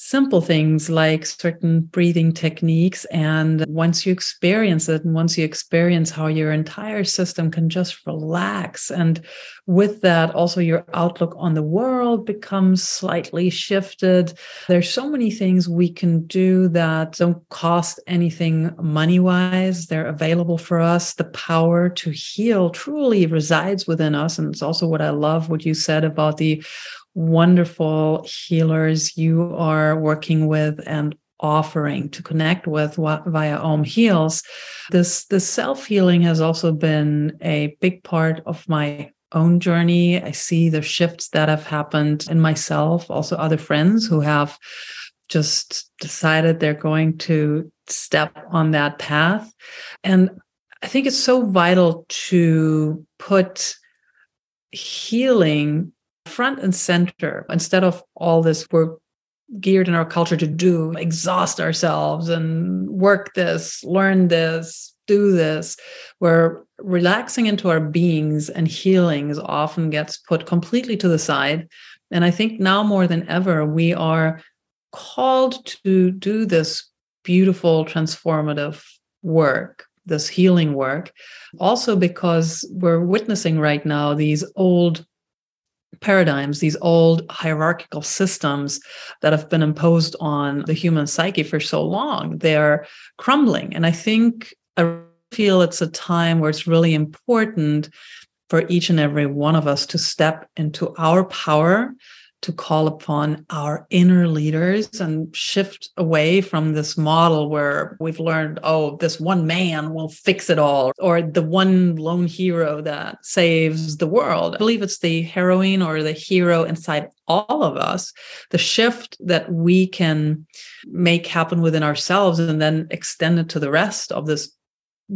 simple things like certain breathing techniques. And once you experience it, and once you experience how your entire system can just relax, and with that, also your outlook on the world becomes slightly shifted. There's so many things we can do that don't cost anything money wise. They're available for us. The power to heal truly resides within us. And it's also what I love what you said about the wonderful healers you are working with and offering to connect with via Om Heals. This this self healing has also been a big part of my own journey. I see the shifts that have happened in myself, also other friends who have just decided they're going to step on that path. And I think it's so vital to put healing front and center instead of all this we're geared in our culture to do exhaust ourselves and work this learn this do this where relaxing into our beings and healings often gets put completely to the side. And i think now more than ever we are called to do this beautiful transformative work this healing work. Also because we're witnessing right now these old paradigms, these old hierarchical systems that have been imposed on the human psyche for so long, they're crumbling. And I think I feel it's a time where it's really important for each and every one of us to step into our power to call upon our inner leaders and shift away from this model where we've learned, oh, this one man will fix it all, or the one lone hero that saves the world. I believe it's the heroine or the hero inside all of us, the shift that we can make happen within ourselves and then extend it to the rest of this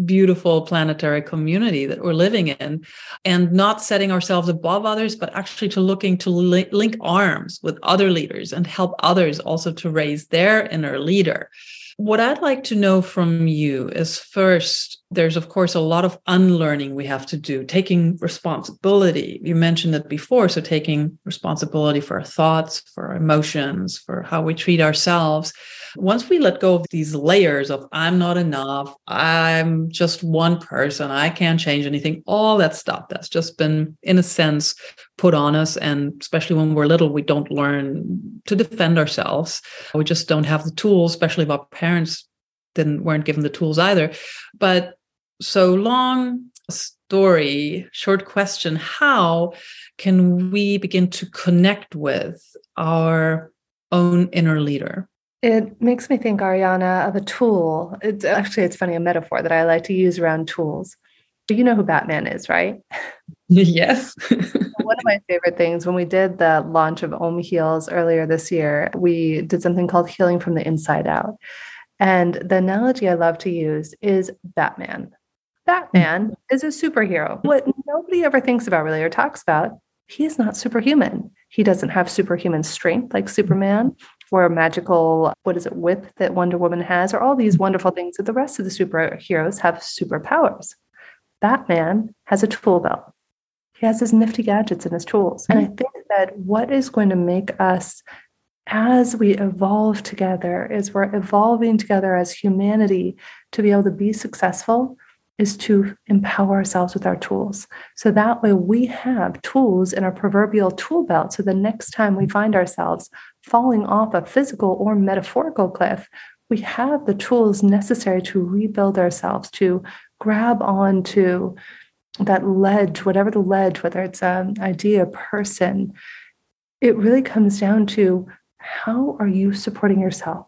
beautiful planetary community that we're living in and not setting ourselves above others but actually to looking to li- link arms with other leaders and help others also to raise their inner leader what I'd like to know from you is first, there's of course a lot of unlearning we have to do, taking responsibility. You mentioned it before. So, taking responsibility for our thoughts, for our emotions, for how we treat ourselves. Once we let go of these layers of I'm not enough, I'm just one person, I can't change anything, all that stuff that's just been, in a sense, put on us. And especially when we're little, we don't learn to defend ourselves. We just don't have the tools, especially if our parents didn't weren't given the tools either. But so long story, short question, how can we begin to connect with our own inner leader? It makes me think, Ariana, of a tool. It's actually it's funny, a metaphor that I like to use around tools. But you know who Batman is, right? Yes. One of my favorite things when we did the launch of Om Heals earlier this year, we did something called healing from the inside out. And the analogy I love to use is Batman. Batman is a superhero. What nobody ever thinks about really or talks about, he is not superhuman. He doesn't have superhuman strength like Superman or magical, what is it, whip that Wonder Woman has, or all these wonderful things that the rest of the superheroes have superpowers. Batman has a tool belt. He has his nifty gadgets and his tools. And I mm-hmm. think that what is going to make us, as we evolve together, is we're evolving together as humanity to be able to be successful, is to empower ourselves with our tools. So that way we have tools in our proverbial tool belt. So the next time we find ourselves falling off a physical or metaphorical cliff, we have the tools necessary to rebuild ourselves, to grab onto that ledge, whatever the ledge, whether it's an idea, person. It really comes down to how are you supporting yourself?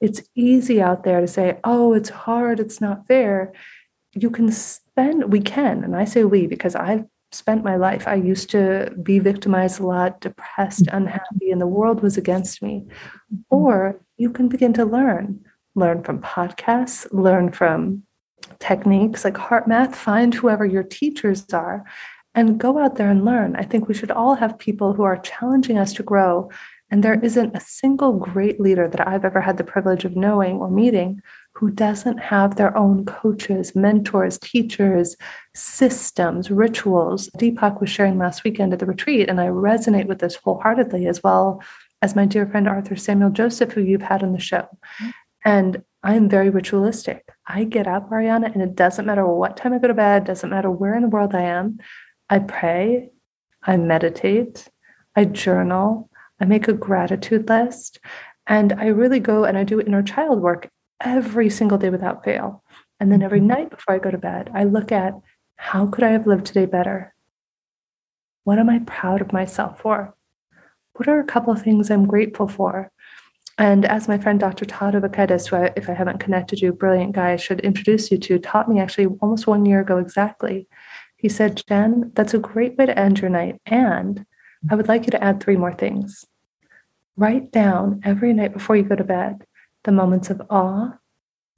It's easy out there to say, oh, it's hard, it's not fair you can spend, we can, and I say we because I've spent my life. I used to be victimized a lot, depressed, mm-hmm. unhappy, and the world was against me. Mm-hmm. Or you can begin to learn, learn from podcasts, learn from techniques like HeartMath, find whoever your teachers are, and go out there and learn. I think we should all have people who are challenging us to grow. And there isn't a single great leader that I've ever had the privilege of knowing or meeting who doesn't have their own coaches, mentors, teachers, systems, rituals. Deepak was sharing last weekend at the retreat, and I resonate with this wholeheartedly, as well as my dear friend Arthur Samuel Joseph, who you've had on the show. Mm-hmm. And I am very ritualistic. I get up, Ariana, and it doesn't matter what time I go to bed, doesn't matter where in the world I am. I pray, I meditate, I journal, I make a gratitude list, and I really go and I do inner child work every single day without fail. And then every mm-hmm. night before I go to bed, I look at how could I have lived today better? What am I proud of myself for? What are a couple of things I'm grateful for? And as my friend Dr. Todd Ovokaitis, who I, if I haven't connected you, brilliant guy, I should introduce you to, taught me actually almost one year ago exactly. He said, Jen, that's a great way to end your night. And I would like you to add three more things. Write down every night before you go to bed the moments of awe,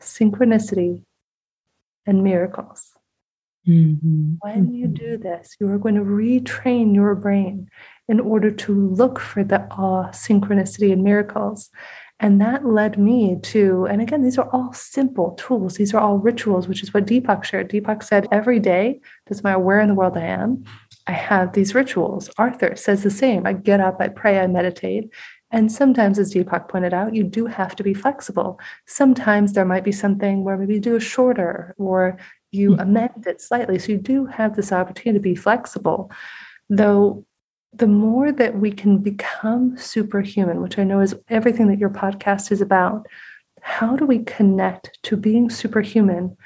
synchronicity, and miracles. Mm-hmm. When you mm-hmm. do this, you are going to retrain your brain in order to look for the awe, synchronicity, and miracles. And that led me to, and again, these are all simple tools. These are all rituals, which is what Deepak shared. Deepak said, every day, doesn't matter where in the world I am, I have these rituals. Arthur says the same. I get up, I pray, I meditate. And sometimes, as Deepak pointed out, you do have to be flexible. Sometimes there might be something where maybe you do a shorter or you mm-hmm. amend it slightly. So you do have this opportunity to be flexible. Though the more that we can become superhuman, which I know is everything that your podcast is about, how do we connect to being superhuman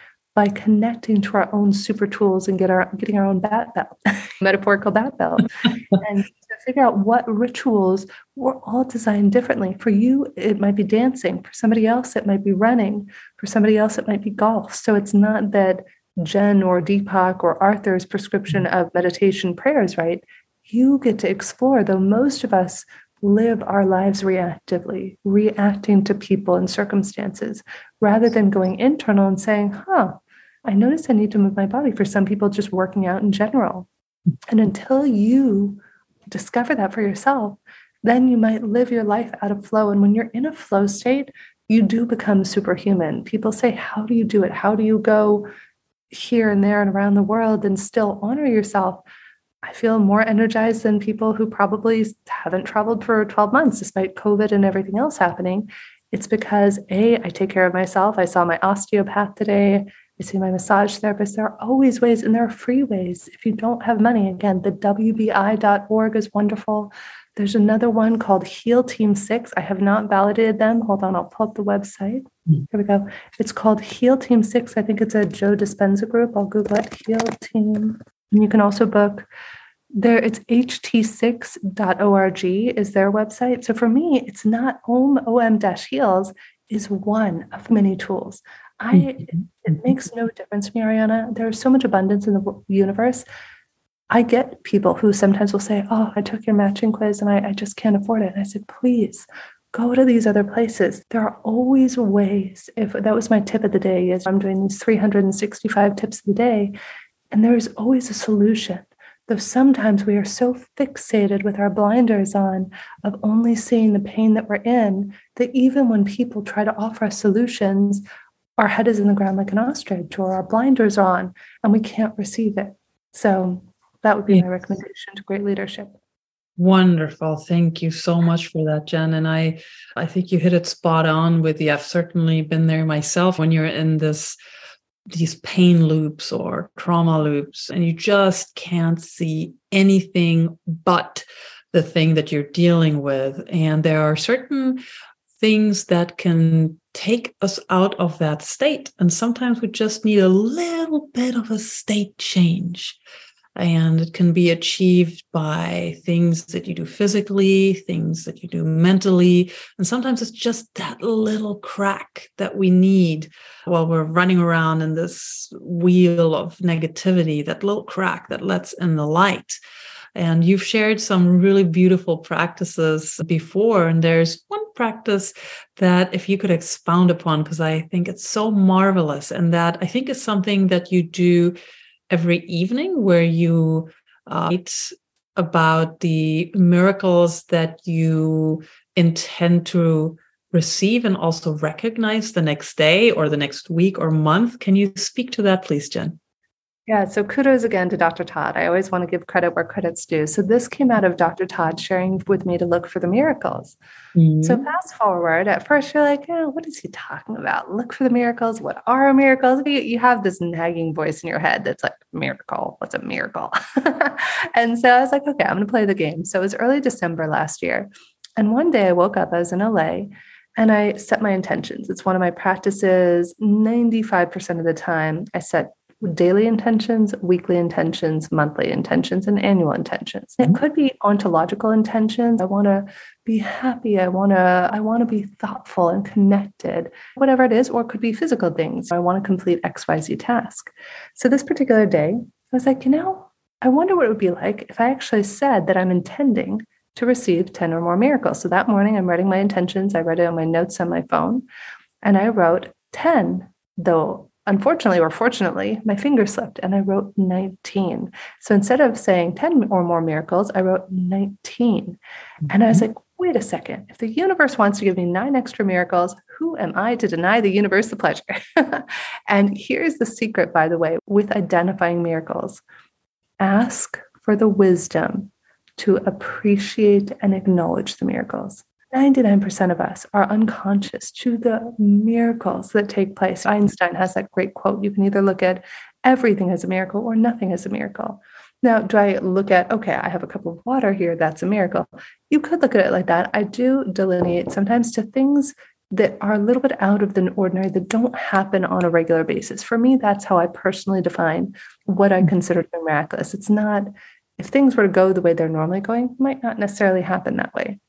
by connecting to our own super tools and get our getting our own bat belt, metaphorical bat belt, and to figure out what rituals we're all designed differently. For you, it might be dancing. For somebody else, it might be running. For somebody else, it might be golf. So it's not that Jen or Deepak or Arthur's prescription of meditation prayers, right? you get to explore, though most of us live our lives reactively, reacting to people and circumstances, rather than going internal and saying, huh, I notice I need to move my body. For some people, just working out in general. And until you discover that for yourself, then you might live your life out of flow. And when you're in a flow state, you do become superhuman. People say, How do you do it? How do you go here and there and around the world and still honor yourself? I feel more energized than people who probably haven't traveled for 12 months despite COVID and everything else happening. It's because A, I take care of myself. I saw my osteopath today. I see my massage therapist. There are always ways, and there are free ways. If you don't have money, again, the WBI.org is wonderful. There's another one called Heal Team Six. I have not validated them. Hold on, I'll pull up the website. Hmm. Here we go. It's called Heal Team Six. I think it's a Joe Dispenza group. I'll Google it. Heal Team and you can also book there, it's ht6.org is their website. So for me, it's not om om dash heals is one of many tools. I it makes no difference to me, Ariana. There's so much abundance in the universe. I get people who sometimes will say, Oh, I took your matching quiz and I, I just can't afford it. And I said, please go to these other places. There are always ways. If that was my tip of the day, is I'm doing these 365 tips of the day and there is always a solution. Though sometimes we are so fixated with our blinders on of only seeing the pain that we're in that even when people try to offer us solutions, our head is in the ground like an ostrich or our blinders are on and we can't receive it. So that would be yeah. my recommendation to great leadership. Wonderful. Thank you so much for that, Jen. And I I think you hit it spot on with the I've certainly been there myself when you're in this these pain loops or trauma loops, and you just can't see anything but the thing that you're dealing with. And there are certain things that can take us out of that state. And sometimes we just need a little bit of a state change. And it can be achieved by things that you do physically things that you do mentally. And sometimes it's just that little crack that we need while we're running around in this wheel of negativity that little crack that lets in the light and you've shared some really beautiful practices before and there's one practice that if you could expound upon because i think it's so marvelous and that i think is something that you do every evening where you uh, about the miracles that you intend to receive and also recognize the next day or the next week or month. Can you speak to that, please, Jen? Yeah, so kudos again to Dr. Todd. I always want to give credit where credit's due. So this came out of Dr. Todd sharing with me to look for the miracles. Mm-hmm. So fast forward, at first you're like, oh, what is he talking about? Look for the miracles. What are miracles? You have this nagging voice in your head that's like, miracle. What's a miracle? and so I was like, okay, I'm going to play the game. So it was early December last year. And one day I woke up, I was in LA and I set my intentions. It's one of my practices. 95% of the time, I set daily intentions, weekly intentions, monthly intentions, and annual intentions. It mm-hmm. could be ontological intentions. I want to be happy. I want to I want to be thoughtful and connected. Whatever it is, or it could be physical things. I want to complete XYZ task. So this particular day, I was like, you know, I wonder what it would be like if I actually said that I'm intending to receive 10 or more miracles. So that morning I'm writing my intentions. I write it on my notes on my phone and I wrote 10, though unfortunately or fortunately, my finger slipped and I wrote 19. So instead of saying 10 or more miracles, I wrote 19. Mm-hmm. And I was like, wait a second. If the universe wants to give me nine extra miracles, who am I to deny the universe the pleasure? and here's the secret, by the way, with identifying miracles ask for the wisdom to appreciate and acknowledge the miracles. 99% of us are unconscious to the miracles that take place. Einstein has that great quote you can either look at everything as a miracle or nothing as a miracle. Now, do I look at, okay, I have a cup of water here, that's a miracle? You could look at it like that. I do delineate sometimes to things that are a little bit out of the ordinary that don't happen on a regular basis. For me, that's how I personally define what I mm. consider to be miraculous. It's not, if things were to go the way they're normally going, might not necessarily happen that way.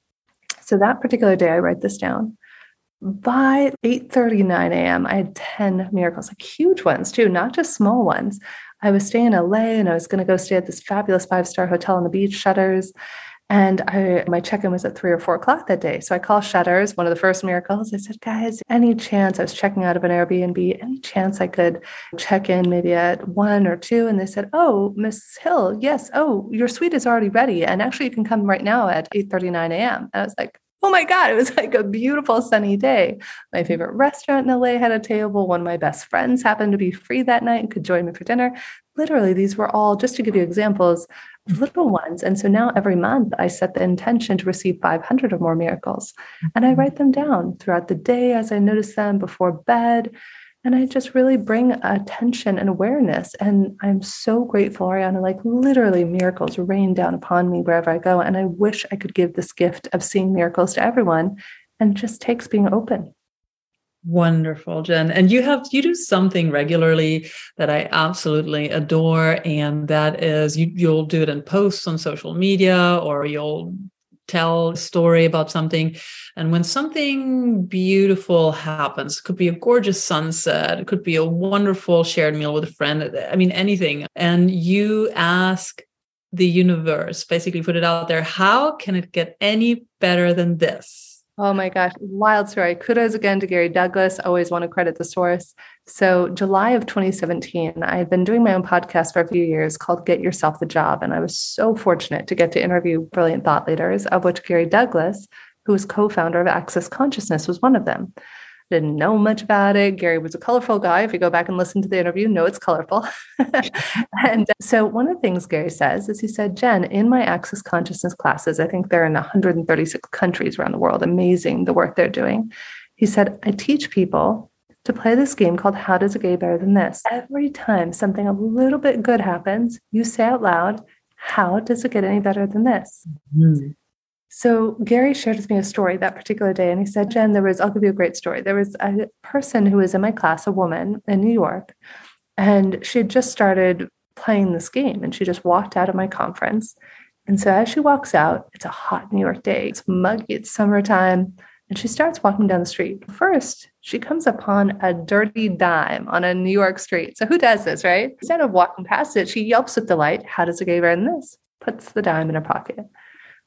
So that particular day, I write this down. By 8:39 a.m., I had 10 miracles, like huge ones too, not just small ones. I was staying in LA and I was going to go stay at this fabulous five-star hotel on the beach, Shutters. And I, my check-in was at three or four o'clock that day. So I call Shutters, one of the first miracles. I said, guys, any chance I was checking out of an Airbnb, any chance I could check in maybe at one or two? And they said, Oh, Miss Hill, yes. Oh, your suite is already ready. And actually you can come right now at 8:39 a.m. And I was like, oh my God, it was like a beautiful sunny day. My favorite restaurant in LA had a table. One of my best friends happened to be free that night and could join me for dinner. Literally, these were all, just to give you examples, little ones. And so now every month I set the intention to receive 500 or more miracles. And I mm-hmm. write them down throughout the day as I notice them before bed. And I just really bring attention and awareness. And I'm so grateful, Ariana. Like literally, miracles rain down upon me wherever I go. And I wish I could give this gift of seeing miracles to everyone. And just takes being open. Wonderful, Jen. And you have you do something regularly that I absolutely adore, and that is you you'll do it in posts on social media or you'll tell a story about something. And when something beautiful happens, it could be a gorgeous sunset, it could be a wonderful shared meal with a friend, I mean anything. And you ask the universe, basically put it out there, how can it get any better than this? Oh my gosh, wild story. Kudos again to Gary Douglas. Always want to credit the source. So, July of 2017, I had been doing my own podcast for a few years called Get Yourself the Job. And I was so fortunate to get to interview brilliant thought leaders, of which Gary Douglas, who was co founder of Access Consciousness, was one of them didn't know much about it. Gary was a colorful guy. If you go back and listen to the interview, know it's colorful. and so one of the things Gary says is he said, Jen, in my access consciousness classes, I think they're in 136 countries around the world. Amazing the work they're doing. He said, I teach people to play this game called How Does a Gay Better Than This? Every time something a little bit good happens, you say out loud, How does it get any better than this? Mm-hmm. So Gary shared with me a story that particular day, and he said, Jen, there was, I'll give you a great story. There was a person who was in my class, a woman in New York, and she had just started playing this game and she just walked out of my conference. And so as she walks out, it's a hot New York day, it's muggy, it's summertime, and she starts walking down the street. First, she comes upon a dirty dime on a New York street. So who does this, right? Instead of walking past it, she yelps with delight, How does a gay than this? Puts the dime in her pocket.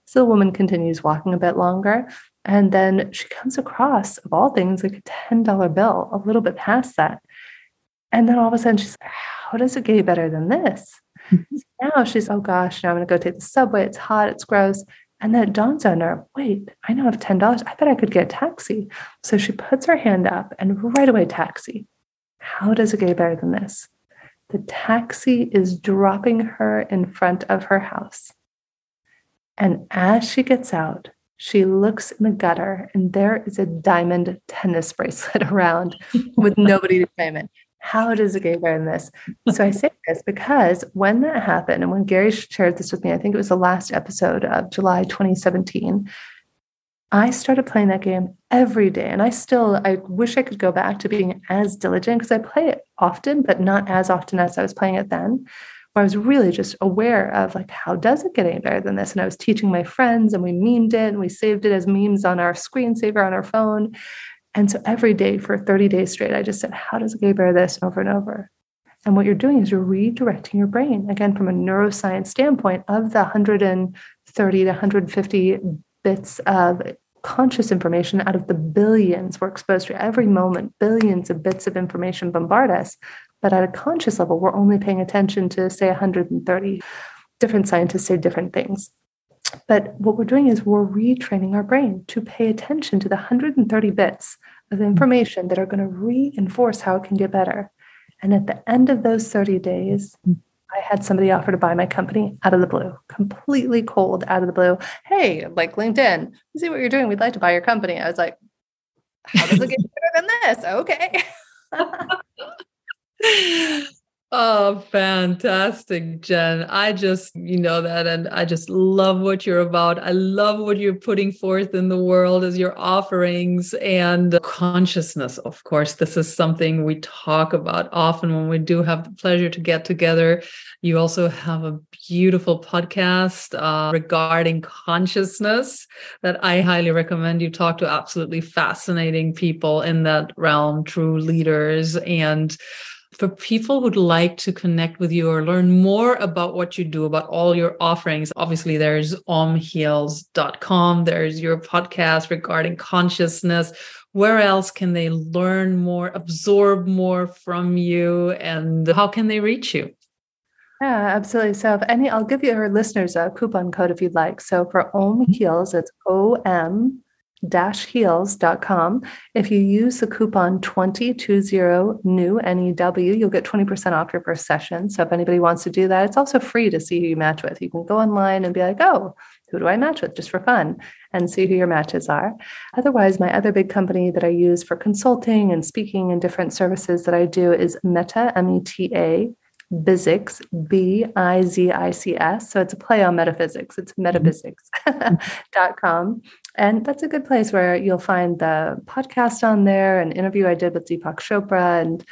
So the woman continues walking a bit longer. And then she comes across, of all things, like a $10 bill, a little bit past that. And then all of a sudden she's like, how does it get better than this? so now she's, oh gosh, now I'm going to go take the subway. It's hot, it's gross. And then it dawns on her, wait, I now have $10. I bet I could get a taxi. So she puts her hand up and right away, taxi. How does it get better than this? The taxi is dropping her in front of her house. And as she gets out, she looks in the gutter and there is a diamond tennis bracelet around with nobody to claim it. How does a gay than this? So I say this because when that happened, and when Gary shared this with me, I think it was the last episode of July 2017, I started playing that game every day. And I still, I wish I could go back to being as diligent because I play it often, but not as often as I was playing it then. I was really just aware of like, how does it get any better than this? And I was teaching my friends and we memed it and we saved it as memes on our screensaver on our phone. And so every day for 30 days straight, I just said, how does it get better this over and over? And what you're doing is you're redirecting your brain again from a neuroscience standpoint of the 130 to 150 bits of conscious information out of the billions we're exposed to every moment, billions of bits of information bombard us. But at a conscious level, we're only paying attention to, say, 130. Different scientists say different things. But what we're doing is we're retraining our brain to pay attention to the 130 bits of hmm. information that are going to reinforce how it can get better. And at the end of those 30 days, hmm. I had somebody offer to buy my company out of the blue, completely cold out of the blue. Hey, like LinkedIn, see what you're doing. We'd like to buy your company. I was like, how does it get better than this? Okay. Oh, fantastic, Jen. I just, you know that, and I just love what you're about. I love what you're putting forth in the world as your offerings and consciousness. Of course, this is something we talk about often when we do have the pleasure to get together. You also have a beautiful podcast uh, regarding consciousness that I highly recommend. You talk to absolutely fascinating people in that realm, true leaders and for people who'd like to connect with you or learn more about what you do, about all your offerings, obviously there's omheals.com, there's your podcast regarding consciousness. Where else can they learn more, absorb more from you, and how can they reach you? Yeah, absolutely. So, if any, I'll give you our listeners a coupon code if you'd like. So, for Om mm-hmm. Heals, it's O M heals.com. If you use the coupon 2020 new NEW, you'll get 20% off your first session. So if anybody wants to do that, it's also free to see who you match with. You can go online and be like, oh, who do I match with just for fun and see who your matches are. Otherwise, my other big company that I use for consulting and speaking and different services that I do is Meta, M E T A, Bizics, B I Z I C S. So it's a play on metaphysics. It's metabizics.com. And that's a good place where you'll find the podcast on there, an interview I did with Deepak Chopra. And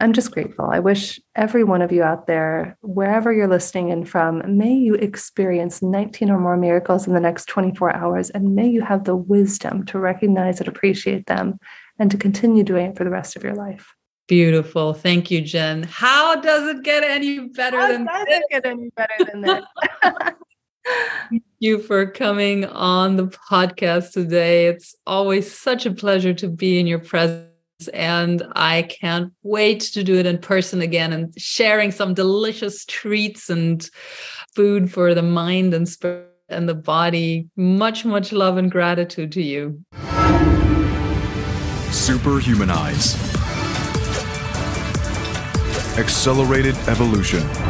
I'm just grateful. I wish every one of you out there, wherever you're listening in from, may you experience 19 or more miracles in the next 24 hours. And may you have the wisdom to recognize and appreciate them and to continue doing it for the rest of your life. Beautiful. Thank you, Jen. How does it get any better How than does this? it get any better than this? Thank you for coming on the podcast today. It's always such a pleasure to be in your presence. And I can't wait to do it in person again and sharing some delicious treats and food for the mind and spirit and the body. Much, much love and gratitude to you. Superhumanize. Accelerated evolution.